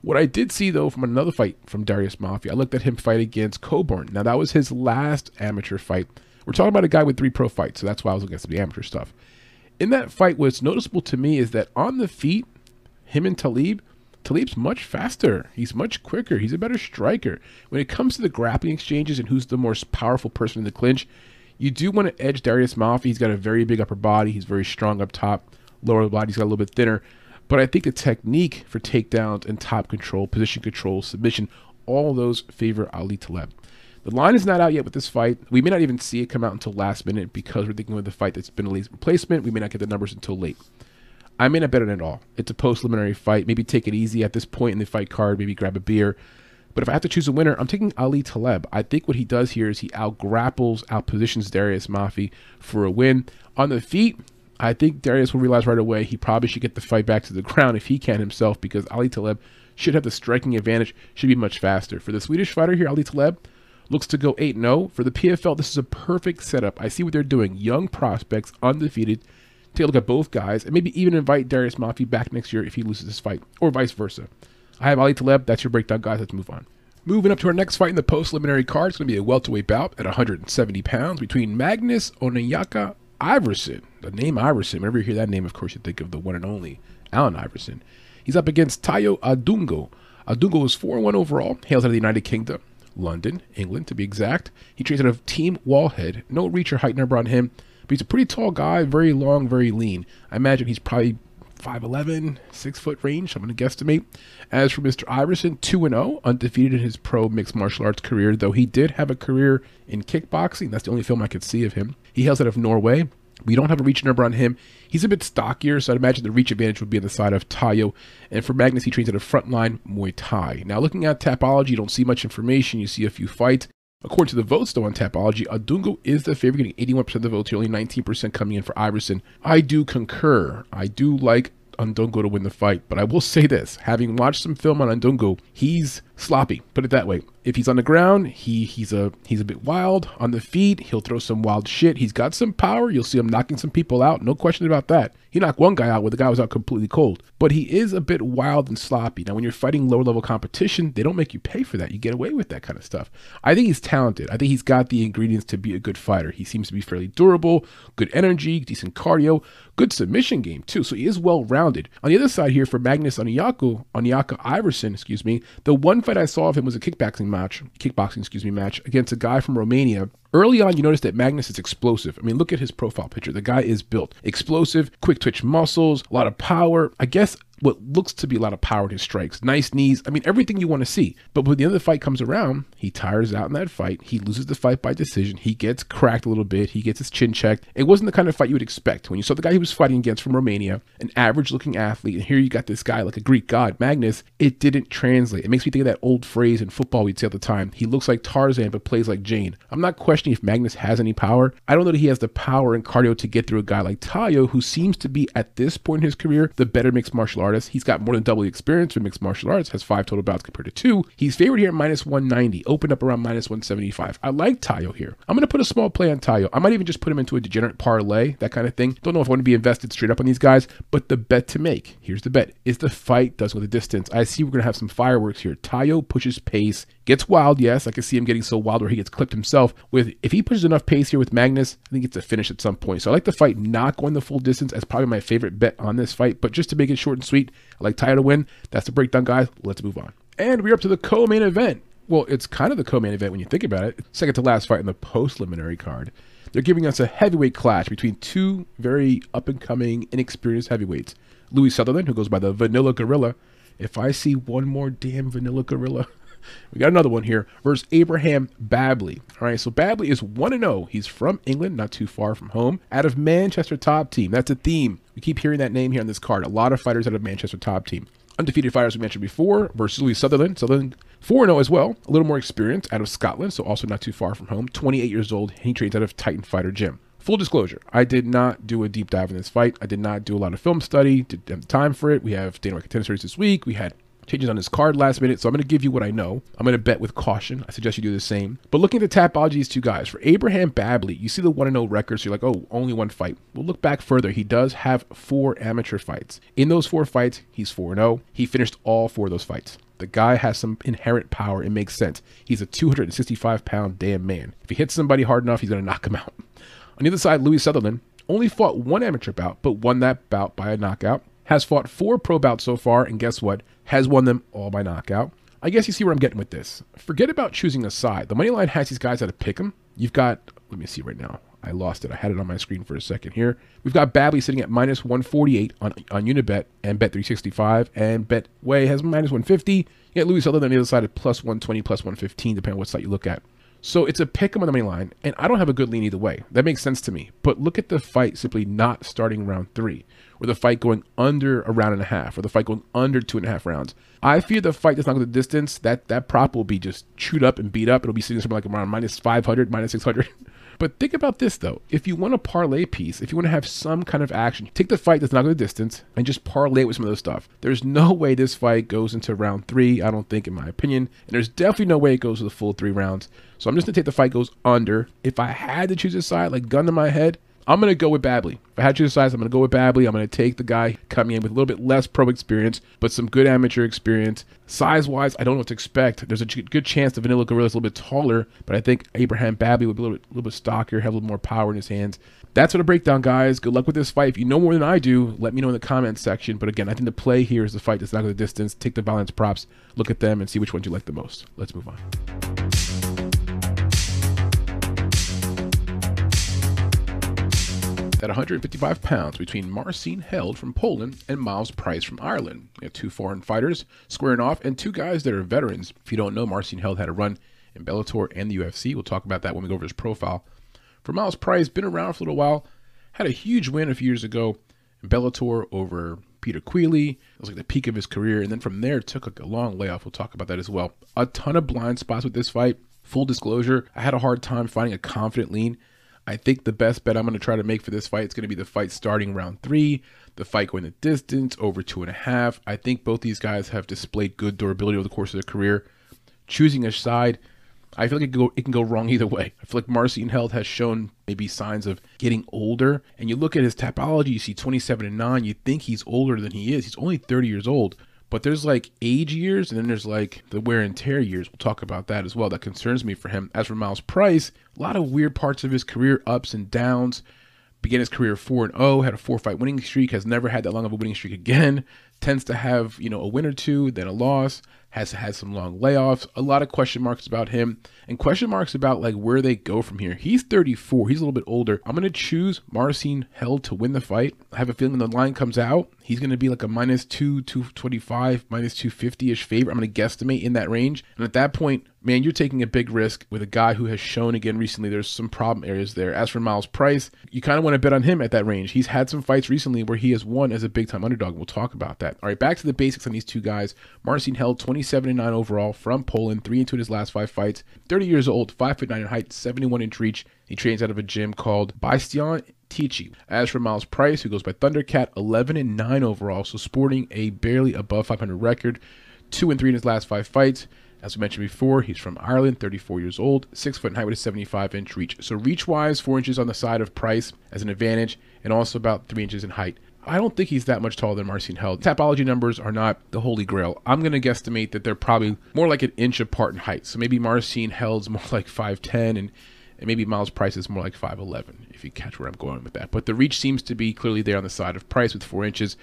What I did see though from another fight from Darius Mafi, I looked at him fight against Coburn. Now that was his last amateur fight. We're talking about a guy with three pro fights, so that's why I was looking at some of the amateur stuff. In that fight, what's noticeable to me is that on the feet, him and Taleb, Taleb's much faster. He's much quicker. He's a better striker. When it comes to the grappling exchanges and who's the more powerful person in the clinch, you do want to edge Darius Mafi. He's got a very big upper body. He's very strong up top. Lower body's got a little bit thinner. But I think the technique for takedowns and top control, position control, submission, all those favor Ali Taleb. The line is not out yet with this fight. We may not even see it come out until last minute because we're thinking with the fight that's been a late replacement. We may not get the numbers until late. I may not bet on it at all. It's a post preliminary fight. Maybe take it easy at this point in the fight card. Maybe grab a beer. But if I have to choose a winner, I'm taking Ali Taleb. I think what he does here is he out grapples, out positions Darius Mafi for a win. On the feet, I think Darius will realize right away he probably should get the fight back to the ground if he can himself because Ali Taleb should have the striking advantage, should be much faster. For the Swedish fighter here, Ali Taleb looks to go 8 0. For the PFL, this is a perfect setup. I see what they're doing. Young prospects, undefeated. Take a look at both guys and maybe even invite Darius Mafi back next year if he loses this fight, or vice versa. I have Ali Taleb. That's your breakdown, guys. Let's move on. Moving up to our next fight in the post preliminary card, it's going to be a welterweight bout at 170 pounds between Magnus Onyeka Iverson, the name Iverson, whenever you hear that name, of course, you think of the one and only Allen Iverson. He's up against Tayo Adungo. Adungo is 4 1 overall, hails out of the United Kingdom, London, England to be exact. He trains out of Team Wallhead. No reach or height number on him, but he's a pretty tall guy, very long, very lean. I imagine he's probably 5'11, 6 foot range, I'm going to guesstimate. As for Mr. Iverson, 2 0, undefeated in his pro mixed martial arts career, though he did have a career in kickboxing. That's the only film I could see of him. He hails out of Norway. We don't have a reach number on him. He's a bit stockier, so I'd imagine the reach advantage would be on the side of Tayo. And for Magnus, he trains at a frontline Muay Thai. Now, looking at Tapology, you don't see much information. You see a few fights. According to the votes, though, on Tapology, Adungo is the favorite, getting 81% of the votes, only 19% coming in for Iverson. I do concur. I do like Andungo to win the fight, but I will say this having watched some film on Andungo, he's sloppy. Put it that way. If he's on the ground, he he's a he's a bit wild. On the feet, he'll throw some wild shit. He's got some power. You'll see him knocking some people out. No question about that. He knocked one guy out where the guy was out completely cold. But he is a bit wild and sloppy. Now, when you're fighting lower level competition, they don't make you pay for that. You get away with that kind of stuff. I think he's talented. I think he's got the ingredients to be a good fighter. He seems to be fairly durable, good energy, decent cardio, good submission game too. So he is well rounded. On the other side here for Magnus Onyako, Onyaka Iverson, excuse me, the one fight I saw of him was a kickboxing match, kickboxing, excuse me, match against a guy from Romania. Early on, you notice that Magnus is explosive. I mean, look at his profile picture. The guy is built explosive, quick twitch muscles, a lot of power. I guess what looks to be a lot of power his strikes. Nice knees. I mean, everything you want to see. But when the other fight comes around, he tires out in that fight. He loses the fight by decision. He gets cracked a little bit. He gets his chin checked. It wasn't the kind of fight you would expect when you saw the guy he was fighting against from Romania, an average looking athlete, and here you got this guy like a Greek god, Magnus. It didn't translate. It makes me think of that old phrase in football we'd say at the time. He looks like Tarzan but plays like Jane. I'm not questioning if Magnus has any power. I don't know that he has the power and cardio to get through a guy like Tayo, who seems to be at this point in his career the better mixed martial artist. He's got more than double the experience with mixed martial arts, has five total bouts compared to two. He's favored here at minus 190, opened up around minus 175. I like Tayo here. I'm going to put a small play on Tayo. I might even just put him into a degenerate parlay, that kind of thing. Don't know if I want to be invested straight up on these guys, but the bet to make, here's the bet, is the fight does with the distance. I see we're going to have some fireworks here. Tayo pushes pace, gets wild, yes. I can see him getting so wild where he gets clipped himself. With If he pushes enough pace here with Magnus, I think it's a finish at some point. So I like the fight not going the full distance as probably my favorite bet on this fight, but just to make it short and sweet, I like Tayo to win. That's the breakdown, guys. Let's move on. And we're up to the co-main event. Well, it's kind of the co-main event when you think about it. Second to last fight in the post-preliminary card. they're giving us a heavyweight clash between two very up and coming, inexperienced heavyweights. Louis Sutherland, who goes by the Vanilla Gorilla. If I see one more damn Vanilla Gorilla, we got another one here versus Abraham Babley. All right, so Babley is 1 0. He's from England, not too far from home, out of Manchester top team. That's a theme. We keep hearing that name here on this card. A lot of fighters out of Manchester top team. Undefeated fighters we mentioned before versus Louis Sutherland. Sutherland 4 0 as well, a little more experience out of Scotland, so also not too far from home. 28 years old. He trains out of Titan Fighter Gym. Full disclosure, I did not do a deep dive in this fight. I did not do a lot of film study. Didn't have time for it. We have Dana White Contender Series this week. We had changes on his card last minute. So I'm going to give you what I know. I'm going to bet with caution. I suggest you do the same. But looking at the tapology, these two guys, for Abraham Babley, you see the 1 0 record. So you're like, oh, only one fight. We'll look back further. He does have four amateur fights. In those four fights, he's 4 0. He finished all four of those fights. The guy has some inherent power. It makes sense. He's a 265 pound damn man. If he hits somebody hard enough, he's going to knock him out. On the other side, Louis Sutherland only fought one amateur bout, but won that bout by a knockout. Has fought four pro bouts so far, and guess what? Has won them all by knockout. I guess you see where I'm getting with this. Forget about choosing a side. The money line has these guys at a pick 'em. You've got, let me see right now. I lost it. I had it on my screen for a second here. We've got Babley sitting at minus 148 on, on Unibet and Bet365, and Betway has minus 150. You get Louis Sutherland on the other side at plus 120, plus 115, depending on what site you look at. So it's a pick 'em on the money line, and I don't have a good lean either way. That makes sense to me. But look at the fight simply not starting round three, or the fight going under a round and a half, or the fight going under two and a half rounds. I fear the fight does not go the distance. That that prop will be just chewed up and beat up. It'll be sitting somewhere like around minus 500, minus 600. But think about this though. If you want a parlay piece, if you want to have some kind of action, take the fight that's not going the distance and just parlay it with some of those stuff. There's no way this fight goes into round three, I don't think, in my opinion. And there's definitely no way it goes to the full three rounds. So I'm just gonna take the fight goes under. If I had to choose a side, like gun to my head, I'm to go with Babley. If I had to choose sides, I'm going to go with Babley. I'm to take the guy coming in with a little bit less pro experience, but some good amateur experience. Size wise, I don't know what to expect. There's a good chance the Vanilla Gorilla is a little bit taller, but I think Abraham Babley would be a little bit, a little bit stockier, have a little more power in his hands. That's what a breakdown, guys. Good luck with this fight. If you know more than I do, let me know in the comments section. But again, I think the play here is the fight that's not going the distance. Take the balance props, look at them, and see which ones you like the most. Let's move on. At 155 pounds between Marcin Held from Poland and Myles Price from Ireland. Have two foreign fighters squaring off and two guys that are veterans. If you don't know, Marcin Held had a run in Bellator and the UFC. We'll talk about that when we go over his profile. For Myles Price, been around for a little while, had a huge win a few years ago in Bellator over Peter Queally. It was like the peak of his career, and then from there took a long layoff. We'll talk about that as well. A ton of blind spots with this fight. Full disclosure, I had a hard time finding a confident lean I think the best bet I'm going to try to make for this fight is going to be the fight starting round three, the fight going the distance over two and a half. I think both these guys have displayed good durability over the course of their career. Choosing a side, I feel like it can go, it can go wrong either way. I feel like Marcin Held has shown maybe signs of getting older. And you look at his tapology, you see 27 and 9, you think he's older than he is. He's only 30 years old. But there's like age years, and then there's like the wear and tear years. We'll talk about that as well. That concerns me for him. As for Myles Price, a lot of weird parts of his career, ups and downs. Began his career 4 and 0, had a four fight winning streak, has never had that long of a winning streak again. Tends to have, you know, a win or two, then a loss has had some long layoffs, a lot of question marks about him, and question marks about like where they go from here. He's 34, he's a little bit older. I'm gonna choose Marcin Held to win the fight. I have a feeling when the line comes out, he's gonna be like a minus two, 225, minus 250 ish favorite. I'm gonna guesstimate in that range. And at that point, man, you're taking a big risk with a guy who has shown again recently there's some problem areas there. As for Myles Price, you kind of want to bet on him at that range. He's had some fights recently where he has won as a big time underdog. We'll talk about that. All right, back to the basics on these two guys. Marcin Held 27 and 9 overall from Poland, 3 and 2 in his last five fights. 30 years old, 5 foot 9 in height, 71 inch reach. He trains out of a gym called Bastion Tichy. As for Myles Price, who goes by Thundercat, 11 and 9 overall, so sporting a barely above 500 record, 2 and 3 in his last five fights. As we mentioned before, he's from Ireland, 34 years old, 6 foot in height with a 75 inch reach. So reach wise, 4 inches on the side of Price as an advantage, and also about 3 inches in height. I don't think he's that much taller than Marcin Held. Tapology numbers are not the holy grail. I'm going to guesstimate that they're probably more like an inch apart in height. So maybe Marcin Held's more like 5'10 and, and maybe Myles Price is more like 5'11, if you catch where I'm going with that. But the reach seems to be clearly there on the side of Price with 4 inches.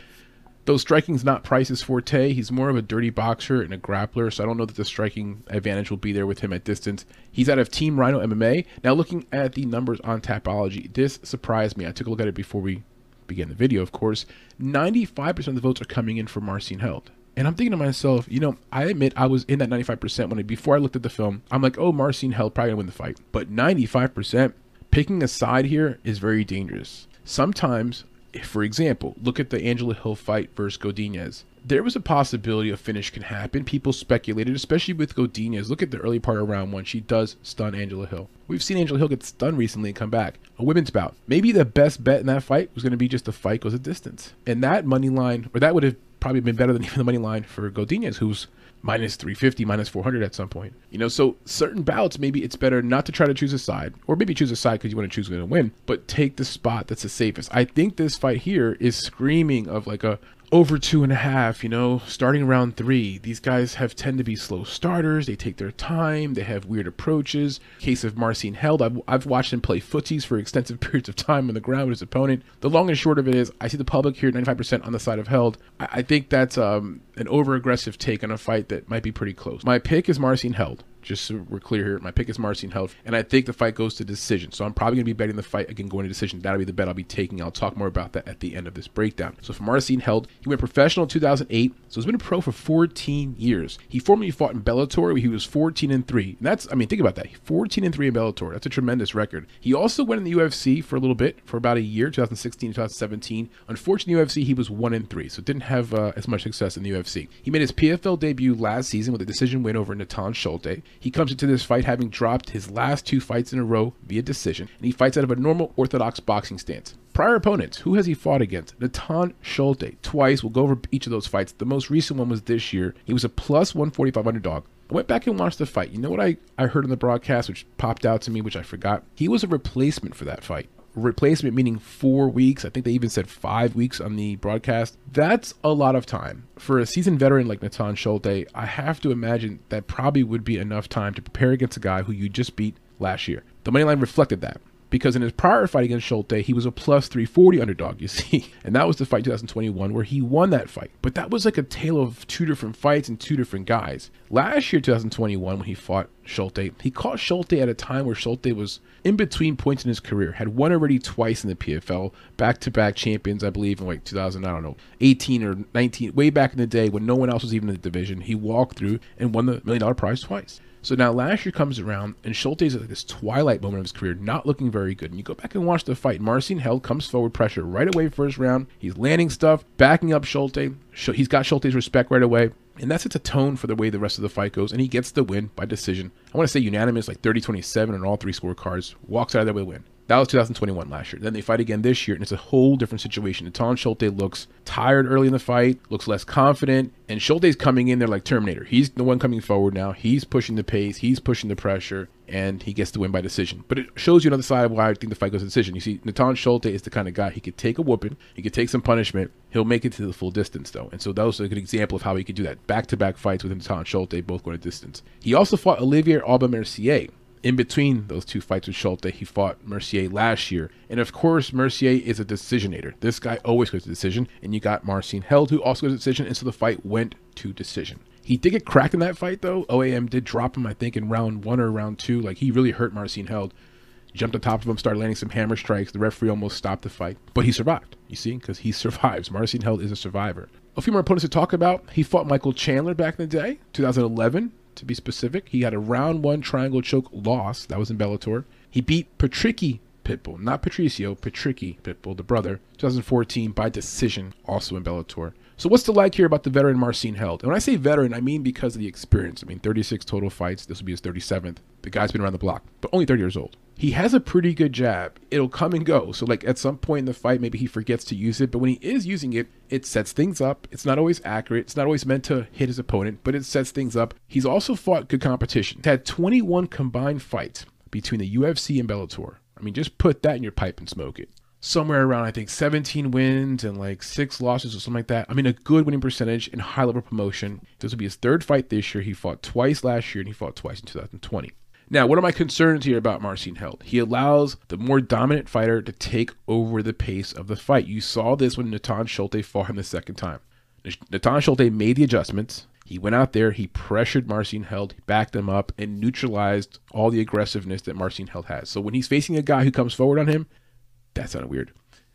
Though striking's not Price's forte, he's more of a dirty boxer and a grappler, so I don't know that the striking advantage will be there with him at distance. He's out of Team Rhino MMA. Now, looking at the numbers on Tapology, this surprised me. I took a look at it before we began the video, of course. 95% of the votes are coming in for Marcin Held. And I'm thinking to myself, you know, I admit I was in that 95% when I, before I looked at the film. I'm like, oh, Marcin Held probably gonna win the fight. But 95%, picking a side here is very dangerous. Sometimes, for example, look at the Angela Hill fight versus Godinez. There was a possibility a finish can happen. People speculated, especially with Godinez. Look at the early part of round one. She does stun Angela Hill. We've seen Angela Hill get stunned recently and come back. A women's bout. Maybe the best bet in that fight was going to be just the fight goes a distance. And that money line, or that would have probably been better than even the money line for Godinez, who's minus 350, minus 400 at some point. You know, so certain bouts, maybe it's better not to try to choose a side, or maybe choose a side because you want to choose going to win, but take the spot that's the safest. I think this fight here is screaming of like a over two and a half, you know, starting around three. These guys have tend to be slow starters. They take their time. They have weird approaches. Case of Marcin Held, I've, I've watched him play footsies for extensive periods of time on the ground with his opponent. The long and short of it is, I see the public here 95% on the side of Held. I, I think that's um, an over aggressive take on a fight that might be pretty close. My pick is Marcin Held just so we're clear here. My pick is Marcin Held, and I think the fight goes to decision. So I'm probably going to be betting the fight again going to decision. That'll be the bet I'll be taking. I'll talk more about that at the end of this breakdown. So for Marcin Held, he went professional in 2008, so he's been a pro for 14 years. He formerly fought in Bellator, where he was 14 and three. And that's, I mean, think about that. 14 and three in Bellator. That's a tremendous record. He also went in the UFC for a little bit, for about a year, 2016 2017. Unfortunately, UFC he was one and three, so didn't have uh, as much success in the UFC. He made his PFL debut last season with a decision win over Natan Schulte. He comes into this fight having dropped his last two fights in a row via decision, and he fights out of a normal orthodox boxing stance. Prior opponents, who has he fought against? Natan Schulte, twice. We'll go over each of those fights. The most recent one was this year. He was a plus 145 underdog. I went back and watched the fight. You know what I, I heard on the broadcast, which popped out to me, which I forgot? He was a replacement for that fight replacement meaning four weeks. I think they even said five weeks on the broadcast. That's a lot of time. For a seasoned veteran like Nathan Schulte, I have to imagine that probably would be enough time to prepare against a guy who you just beat last year. The money line reflected that because in his prior fight against Schulte, he was a plus 340 underdog, you see. And that was the fight 2021 where he won that fight. But that was like a tale of two different fights and two different guys. Last year, 2021, when he fought Schulte, he caught Schulte at a time where Schulte was in between points in his career, had won already twice in the PFL, back to back champions, I believe, in like 2000, I don't know, 18 or 19, way back in the day when no one else was even in the division. He walked through and won the million dollar prize twice. So now last year comes around, and Schulte is at this twilight moment of his career, not looking very good. And you go back and watch the fight. Marcin Held comes forward, pressure right away first round. He's landing stuff, backing up Schulte. He's got Schulte's respect right away. And that sets a tone for the way the rest of the fight goes. And he gets the win by decision. I want to say unanimous, like 30 27 on all three scorecards. Walks out of there with a win. That was 2021 last year. Then they fight again this year, and it's a whole different situation. Natan Schulte looks tired early in the fight, looks less confident, and Schulte's coming in there like Terminator. He's the one coming forward now. He's pushing the pace, he's pushing the pressure, and he gets the win by decision. But it shows you another side of why I think the fight goes to decision. You see, Natan Schulte is the kind of guy he could take a whooping, he could take some punishment, he'll make it to the full distance though. And so that was a good example of how he could do that. Back to back fights with Natan Schulte, both going to distance. He also fought Olivier Aubin Mercier in between those two fights with Schulte, he fought Mercier last year. And of course, Mercier is a decisionator. This guy always goes to decision. And you got Marcin Held, who also goes to decision. And so the fight went to decision. He did get cracked in that fight, though. OAM did drop him, I think, in round one or round two. Like, he really hurt Marcin Held. Jumped on top of him, started landing some hammer strikes. The referee almost stopped the fight. But he survived, you see, because he survives. Marcin Held is a survivor. A few more opponents to talk about. He fought Michael Chandler back in the day, 2011 to be specific. He had a round one triangle choke loss. That was in Bellator. He beat Patricky Pitbull, not Patricio, Patricky Pitbull, the brother, 2014 by decision, also in Bellator. So what's the like here about the veteran Marcin Held? And when I say veteran, I mean because of the experience. I mean, 36 total fights. This will be his 37th. The guy's been around the block, but only 30 years old. He has a pretty good jab. It'll come and go. So like at some point in the fight, maybe he forgets to use it, but when he is using it, it sets things up. It's not always accurate. It's not always meant to hit his opponent, but it sets things up. He's also fought good competition. He's had 21 combined fights between the UFC and Bellator. I mean, just put that in your pipe and smoke it somewhere around I think 17 wins and like six losses or something like that. I mean, a good winning percentage in high level promotion. This will be his third fight this year. He fought twice last year and he fought twice in 2020. Now, what are my concerns here about Marcin Held? He allows the more dominant fighter to take over the pace of the fight. You saw this when Natan Schulte fought him the second time. Natan Schulte made the adjustments. He went out there, he pressured Marcin Held, backed him up, and neutralized all the aggressiveness that Marcin Held has. So when he's facing a guy who comes forward on him, that sounded weird.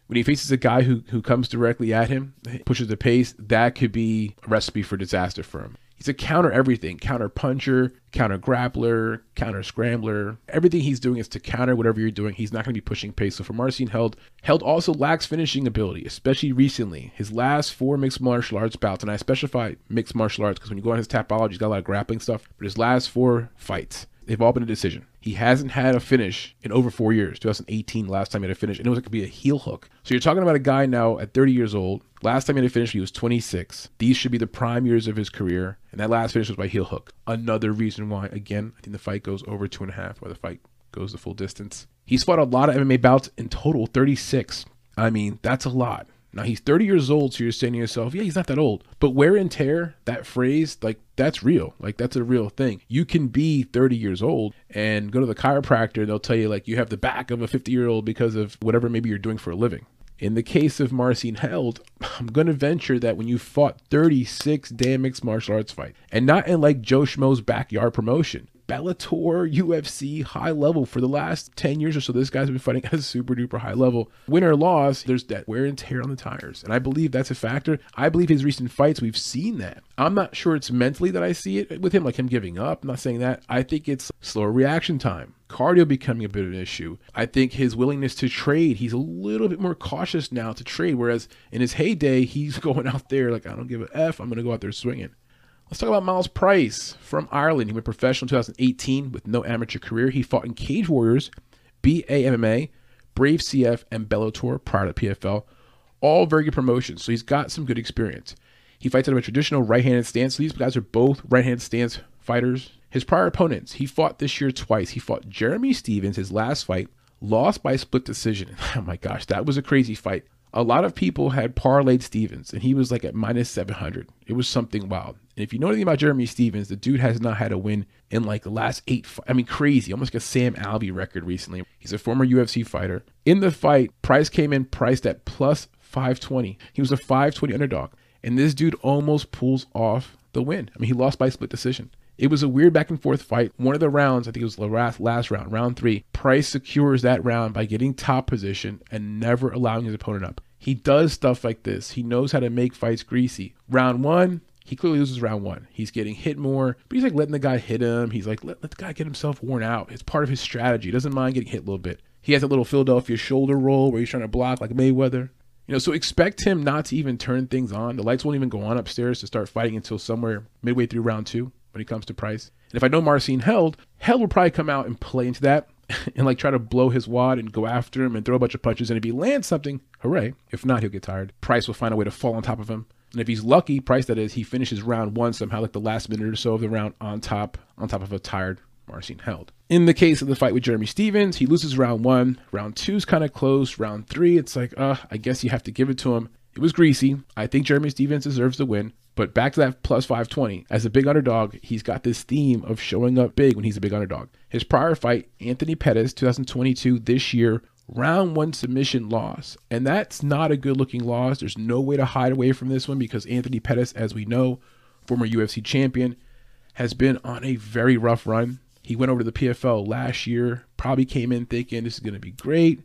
When he faces a guy who, who comes directly at him, pushes the pace, that could be a recipe for disaster for him. He's a counter everything counter puncher, counter grappler, counter scrambler. Everything he's doing is to counter whatever you're doing. He's not going to be pushing pace. So for Marcin Held, Held also lacks finishing ability, especially recently. His last four mixed martial arts bouts, and I specify mixed martial arts because when you go on his tapology, he's got a lot of grappling stuff. But his last four fights, they've all been a decision. He hasn't had a finish in over four years. 2018, last time he had a finish, and it was going to be a heel hook. So you're talking about a guy now at 30 years old. Last time he had a finish, he was 26. These should be the prime years of his career, and that last finish was by heel hook. Another reason why, again, I think the fight goes over two and a half, or the fight goes the full distance. He's fought a lot of MMA bouts in total, 36. I mean, that's a lot. Now he's 30 years old, so you're saying to yourself, yeah, he's not that old. But wear and tear, that phrase, like that's real. Like that's a real thing. You can be 30 years old and go to the chiropractor and they'll tell you like you have the back of a 50 year old because of whatever maybe you're doing for a living. In the case of Marcin Held, I'm going to venture that when you fought 36 damn mixed martial arts fight, and not in like Joe Schmo's backyard promotion, Bellator, UFC, high level for the last 10 years or so. This guy's been fighting at a super duper high level. Win or loss, there's that wear and tear on the tires. And I believe that's a factor. I believe his recent fights, we've seen that. I'm not sure it's mentally that I see it with him, like him giving up. I'm not saying that. I think it's slower reaction time cardio becoming a bit of an issue. I think his willingness to trade, he's a little bit more cautious now to trade. Whereas in his heyday, he's going out there like, I don't give a F, I'm going to go out there swinging. Let's talk about Myles Price from Ireland. He went professional in 2018 with no amateur career. He fought in Cage Warriors, BAMMA, Brave CF, and Bellator prior to PFL. All very good promotions, so he's got some good experience. He fights out of a traditional right-handed stance. So these guys are both right-handed stance fighters. His prior opponents, he fought this year twice. He fought Jeremy Stephens, his last fight, lost by split decision. Oh my gosh, that was a crazy fight. A lot of people had parlayed Stephens, and he was like at minus 700. It was something wild. And if you know anything about Jeremy Stephens, the dude has not had a win in like the last eight. I mean, crazy. Almost like a Sam Alvey record recently. He's a former UFC fighter. In the fight, Price came in priced at plus 520. He was a 520 underdog. And this dude almost pulls off the win. I mean, he lost by split decision. It was a weird back and forth fight. One of the rounds, I think it was the last, last round, round three, Price secures that round by getting top position and never allowing his opponent up. He does stuff like this. He knows how to make fights greasy. Round one, he clearly loses round one. He's getting hit more, but he's like letting the guy hit him. He's like, let, let the guy get himself worn out. It's part of his strategy. He doesn't mind getting hit a little bit. He has a little Philadelphia shoulder roll where he's trying to block like Mayweather. You know, so expect him not to even turn things on. The lights won't even go on upstairs to start fighting until somewhere midway through round two when he comes to Price. And if I know Marcin Held, Held will probably come out and play into that and like try to blow his wad and go after him and throw a bunch of punches. And if he lands something, hooray. If not, he'll get tired. Price will find a way to fall on top of him. And if he's lucky, Price that is, he finishes round one somehow, like the last minute or so of the round on top, on top of a tired Marcin Held. In the case of the fight with Jeremy Stephens, he loses round one. Round two is kind of close. Round three, it's like, uh, I guess you have to give it to him. It was greasy. I think Jeremy Stephens deserves the win. But back to that plus 520. As a big underdog, he's got this theme of showing up big when he's a big underdog. His prior fight, Anthony Pettis, 2022, this year, round one submission loss. And that's not a good looking loss. There's no way to hide away from this one because Anthony Pettis, as we know, former UFC champion, has been on a very rough run. He went over to the PFL last year, probably came in thinking this is going to be great,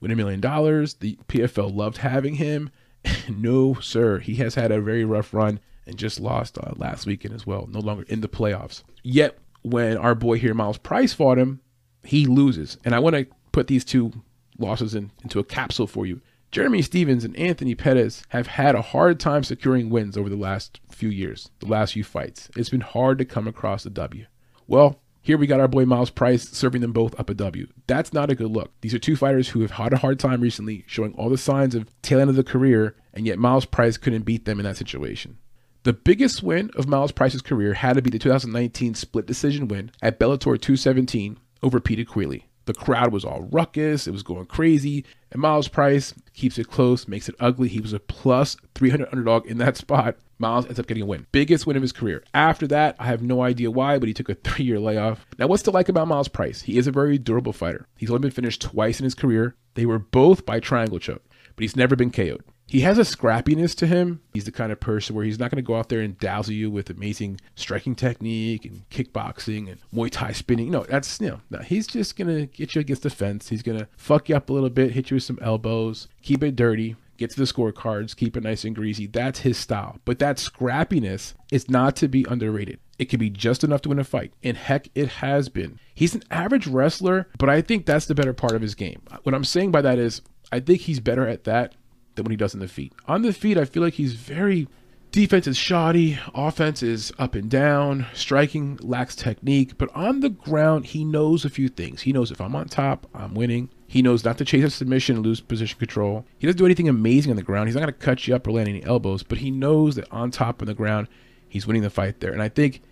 win a million dollars. The PFL loved having him. no, sir. He has had a very rough run and just lost uh, last weekend as well. No longer in the playoffs. Yet, when our boy here, Myles Price, fought him, he loses. And I want to put these two losses in, into a capsule for you. Jeremy Stephens and Anthony Pettis have had a hard time securing wins over the last few years, the last few fights. It's been hard to come across a W. Well, here we got our boy Myles Price serving them both up a W. That's not a good look. These are two fighters who have had a hard time recently, showing all the signs of tail end of the career, and yet Myles Price couldn't beat them in that situation. The biggest win of Myles Price's career had to be the 2019 split decision win at Bellator 217 over Peter Queally. The crowd was all ruckus, it was going crazy, and Myles Price keeps it close, makes it ugly. He was a plus 300 underdog in that spot. Myles ends up getting a win. Biggest win of his career. After that, I have no idea why, but he took a three year layoff. Now, what's to like about Myles Price? He is a very durable fighter. He's only been finished twice in his career. They were both by triangle choke, but he's never been KO'd. He has a scrappiness to him. He's the kind of person where he's not going to go out there and dazzle you with amazing striking technique and kickboxing and Muay Thai spinning. No, that's, you know, no, he's just going to get you against the fence. He's going to fuck you up a little bit, hit you with some elbows, keep it dirty, get to the scorecards, keep it nice and greasy. That's his style. But that scrappiness is not to be underrated. It can be just enough to win a fight. And heck, it has been. He's an average wrestler, but I think that's the better part of his game. What I'm saying by that is, I think he's better at that than what he does in the feet. On the feet, I feel like he's very defense is shoddy, offense is up and down, striking lacks technique, but on the ground, he knows a few things. He knows if I'm on top, I'm winning. He knows not to chase a submission and lose position control. He doesn't do anything amazing on the ground. He's not going to cut you up or land any elbows, but he knows that on top on the ground, he's winning the fight there. And I think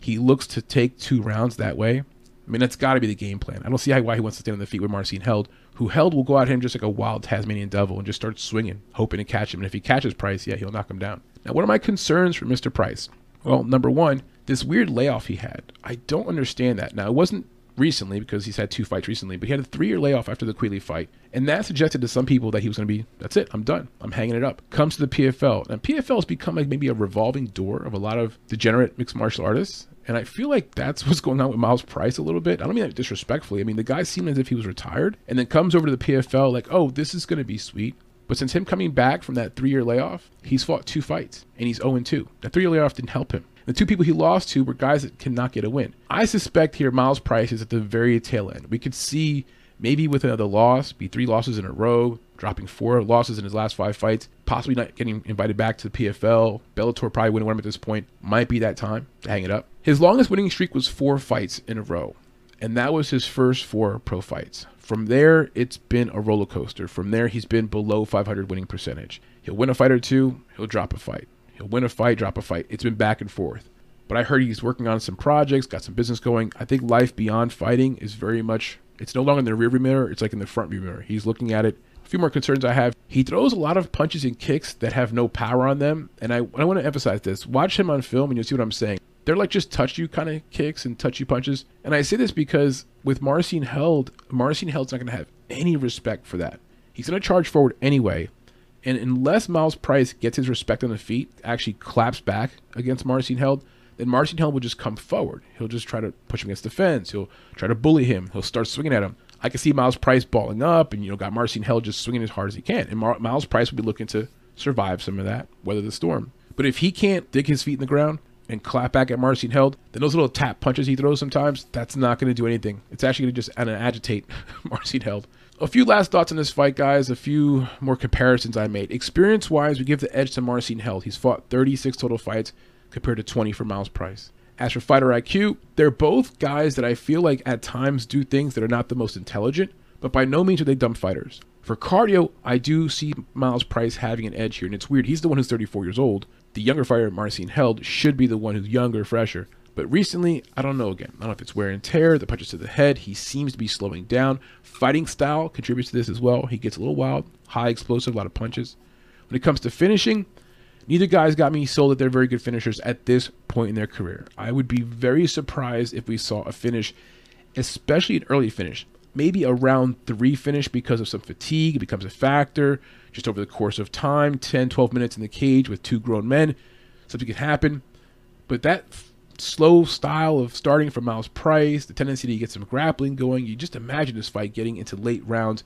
he looks to take two rounds that way. I mean, that's got to be the game plan. I don't see why he wants to stand on the feet with Marcin Held, who Held will go at him just like a wild Tasmanian devil and just start swinging, hoping to catch him. And if he catches Price, yeah, he'll knock him down. Now, what are my concerns for Mr. Price? Well, number one, this weird layoff he had. I don't understand that. Now, it wasn't recently because he's had two fights recently, but he had a three year layoff after the Queally fight. And that suggested to some people that he was going to be, that's it, I'm done. I'm hanging it up. Comes to the PFL. And PFL has become like maybe a revolving door of a lot of degenerate mixed martial artists. And I feel like that's what's going on with Myles Price a little bit. I don't mean that disrespectfully. I mean, the guy seemed as if he was retired and then comes over to the PFL like, oh, this is going to be sweet. But since him coming back from that three year layoff, he's fought two fights and he's 0 2. That three year layoff didn't help him. The two people he lost to were guys that cannot get a win. I suspect here Myles Price is at the very tail end. We could see maybe with another loss, be three losses in a row, dropping four losses in his last five fights, possibly not getting invited back to the PFL. Bellator probably wouldn't want him at this point. Might be that time to hang it up. His longest winning streak was four fights in a row, and that was his first four pro fights. From there, it's been a roller coaster. From there, he's been below 500 winning percentage. He'll win a fight or two, he'll drop a fight. He'll win a fight, drop a fight. It's been back and forth. But I heard he's working on some projects, got some business going. I think life beyond fighting is very much, it's no longer in the rearview mirror, it's like in the front view mirror. He's looking at it. A few more concerns I have. He throws a lot of punches and kicks that have no power on them. And I, I want to emphasize this. Watch him on film and you'll see what I'm saying. They're like just touch you kind of kicks and touch you punches. And I say this because with Marcin Held, Marcin Held's not going to have any respect for that. He's going to charge forward anyway. And unless Myles Price gets his respect on the feet, actually claps back against Marcin Held, then Marcin Held will just come forward. He'll just try to push him against the fence. He'll try to bully him. He'll start swinging at him. I can see Myles Price balling up and, you know, got Marcin Held just swinging as hard as he can. And Mar- Myles Price will be looking to survive some of that, weather the storm. But if he can't dig his feet in the ground and clap back at Marcin Held, then those little tap punches he throws sometimes, that's not going to do anything. It's actually going to just agitate Marcin Held a few last thoughts on this fight, guys. A few more comparisons I made. Experience wise, we give the edge to Marcin Held. He's fought 36 total fights compared to 20 for Myles Price. As for fighter IQ, they're both guys that I feel like at times do things that are not the most intelligent, but by no means are they dumb fighters. For cardio, I do see Myles Price having an edge here, and it's weird. He's the one who's 34 years old. The younger fighter, Marcin Held, should be the one who's younger, fresher. But recently, I don't know again. I don't know if it's wear and tear, the punches to the head. He seems to be slowing down. Fighting style contributes to this as well. He gets a little wild, high explosive, a lot of punches. When it comes to finishing, neither guy's got me sold that they're very good finishers at this point in their career. I would be very surprised if we saw a finish, especially an early finish. Maybe a round three finish because of some fatigue. It becomes a factor just over the course of time 10, 12 minutes in the cage with two grown men. Something could happen. But that slow style of starting from Myles Price, the tendency to get some grappling going. You just imagine this fight getting into late rounds,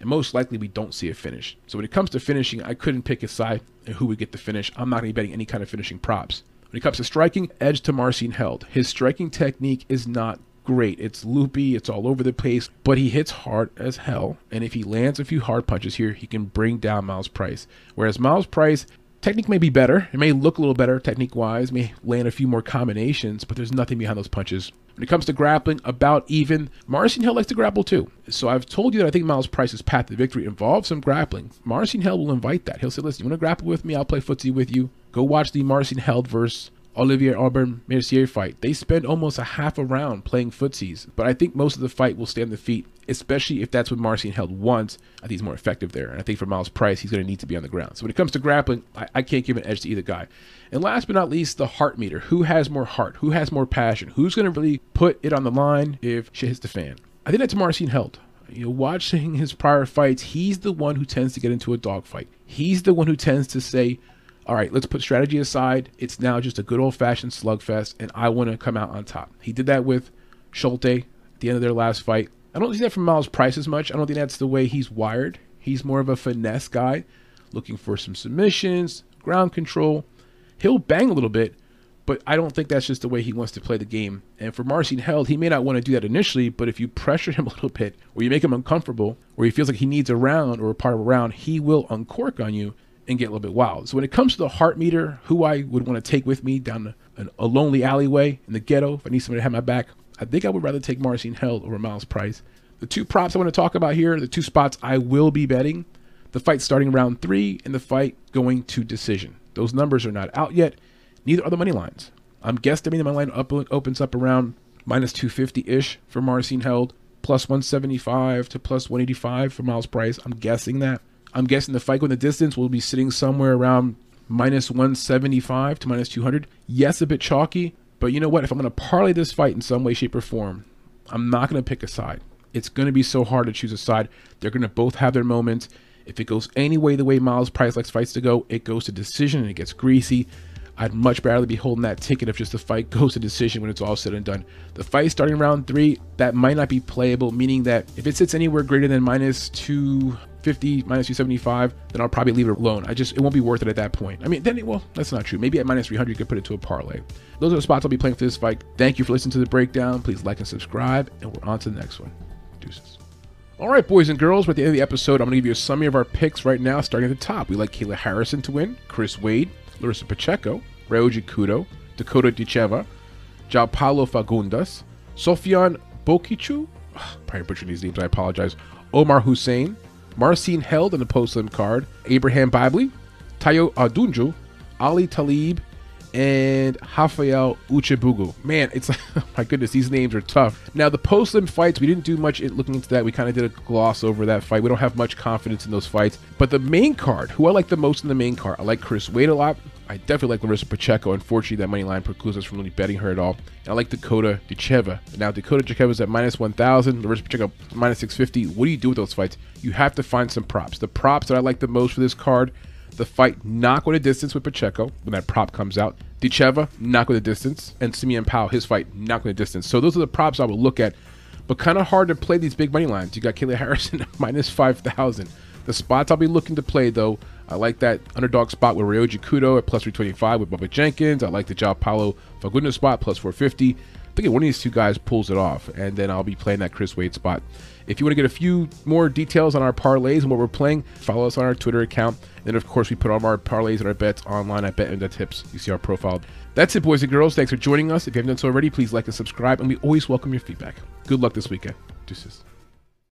and most likely we don't see a finish. So when it comes to finishing, I couldn't pick a side and who would get the finish. I'm not going to be betting any kind of finishing props. When it comes to striking, edge to Marcin Held. His striking technique is not great. It's loopy, it's all over the place, but he hits hard as hell. And if he lands a few hard punches here, he can bring down Myles Price. Whereas Myles Price Technique may be better. It may look a little better technique wise, may land a few more combinations, but there's nothing behind those punches. When it comes to grappling, about even. Marcin Held likes to grapple too. So I've told you that I think Myles Price's path to victory involves some grappling. Marcin Held will invite that. He'll say, listen, you want to grapple with me? I'll play footsie with you. Go watch the Marcin Held versus Olivier Aubin Mercier fight. They spend almost a half a round playing footsies, but I think most of the fight will stay on the feet, especially if that's what Marcin Held wants. I think he's more effective there. And I think for Myles Price, he's going to need to be on the ground. So when it comes to grappling, I, I can't give an edge to either guy. And last but not least, the heart meter. Who has more heart? Who has more passion? Who's going to really put it on the line if shit hits the fan? I think that's Marcin Held. You know, watching his prior fights, he's the one who tends to get into a dogfight. He's the one who tends to say, all right, let's put strategy aside. It's now just a good old fashioned slugfest, and I want to come out on top. He did that with Schulte at the end of their last fight. I don't see that from Myles Price as much. I don't think that's the way he's wired. He's more of a finesse guy, looking for some submissions, ground control. He'll bang a little bit, but I don't think that's just the way he wants to play the game. And for Marcin Held, he may not want to do that initially, but if you pressure him a little bit, or you make him uncomfortable, or he feels like he needs a round or a part of a round, he will uncork on you and get a little bit wild. So when it comes to the heart meter, who I would want to take with me down a, a lonely alleyway in the ghetto, if I need somebody to have my back, I think I would rather take Marcin Held over Myles Price. The two props I want to talk about here, the two spots I will be betting, the fight starting round three and the fight going to decision. Those numbers are not out yet. Neither are the money lines. I'm guesstimating the money line up, opens up around minus 250 ish for Marcin Held, plus 175 to plus 185 for Myles Price. I'm guessing that. I'm guessing the fight going the distance will be sitting somewhere around minus 175 to minus 200. Yes, a bit chalky, but you know what? If I'm going to parlay this fight in some way, shape, or form, I'm not going to pick a side. It's going to be so hard to choose a side. They're going to both have their moments. If it goes any way the way Myles Price likes fights to go, it goes to decision and it gets greasy. I'd much rather be holding that ticket if just the fight goes to decision when it's all said and done. The fight starting round three, that might not be playable, meaning that if it sits anywhere greater than minus 250, minus 275, then I'll probably leave it alone. I just, it won't be worth it at that point. I mean, then, it, well, that's not true. Maybe at minus 300, you could put it to a parlay. Those are the spots I'll be playing for this fight. Thank you for listening to the breakdown. Please like and subscribe, and we're on to the next one. Deuces. All right, boys and girls, we're at the end of the episode. I'm going to give you a summary of our picks right now, starting at the top. We like Kayla Harrison to win, Chris Wade, Larissa Pacheco, Ryoji Kudo, Dakota Ditcheva, João Paulo Fagundes, Sofian Bokichu, ah, probably butchering these names, I apologize, Omar Hussein, Marcin Held in the post-lim card, Abraham Bibli, Tayo Adunju, Ali Taleb, and Rafael Uchebugu. Man, it's oh my goodness, these names are tough. Now the post-lim fights, we didn't do much looking into that. We kind of did a gloss over that fight. We don't have much confidence in those fights. But the main card, who I like the most in the main card, I like Chris Wade a lot. I definitely like Larissa Pacheco. Unfortunately, that money line precludes us from really betting her at all. And I like Dakota Ditcheva. Now, Dakota Ditcheva is at minus 1,000. Larissa Pacheco minus 650. What do you do with those fights? You have to find some props. The props that I like the most for this card, the fight not going to distance with Pacheco when that prop comes out. Ditcheva, not going to distance. And Simeon Powell, his fight, not going to distance. So those are the props I will look at. But kind of hard to play these big money lines. You got Kayla Harrison minus 5,000. The spots I'll be looking to play, though, I like that underdog spot with Ryoji Kudo at plus 325 with Bubba Jenkins. I like the João Paulo Fagundes spot plus 450. I think one of these two guys pulls it off, and then I'll be playing that Chris Wade spot. If you want to get a few more details on our parlays and what we're playing, follow us on our Twitter account. And of course, we put all our parlays and our bets online at Bet Tips. You see our profile. That's it, boys and girls. Thanks for joining us. If you haven't done so already, please like and subscribe, and we always welcome your feedback. Good luck this weekend. Deuces.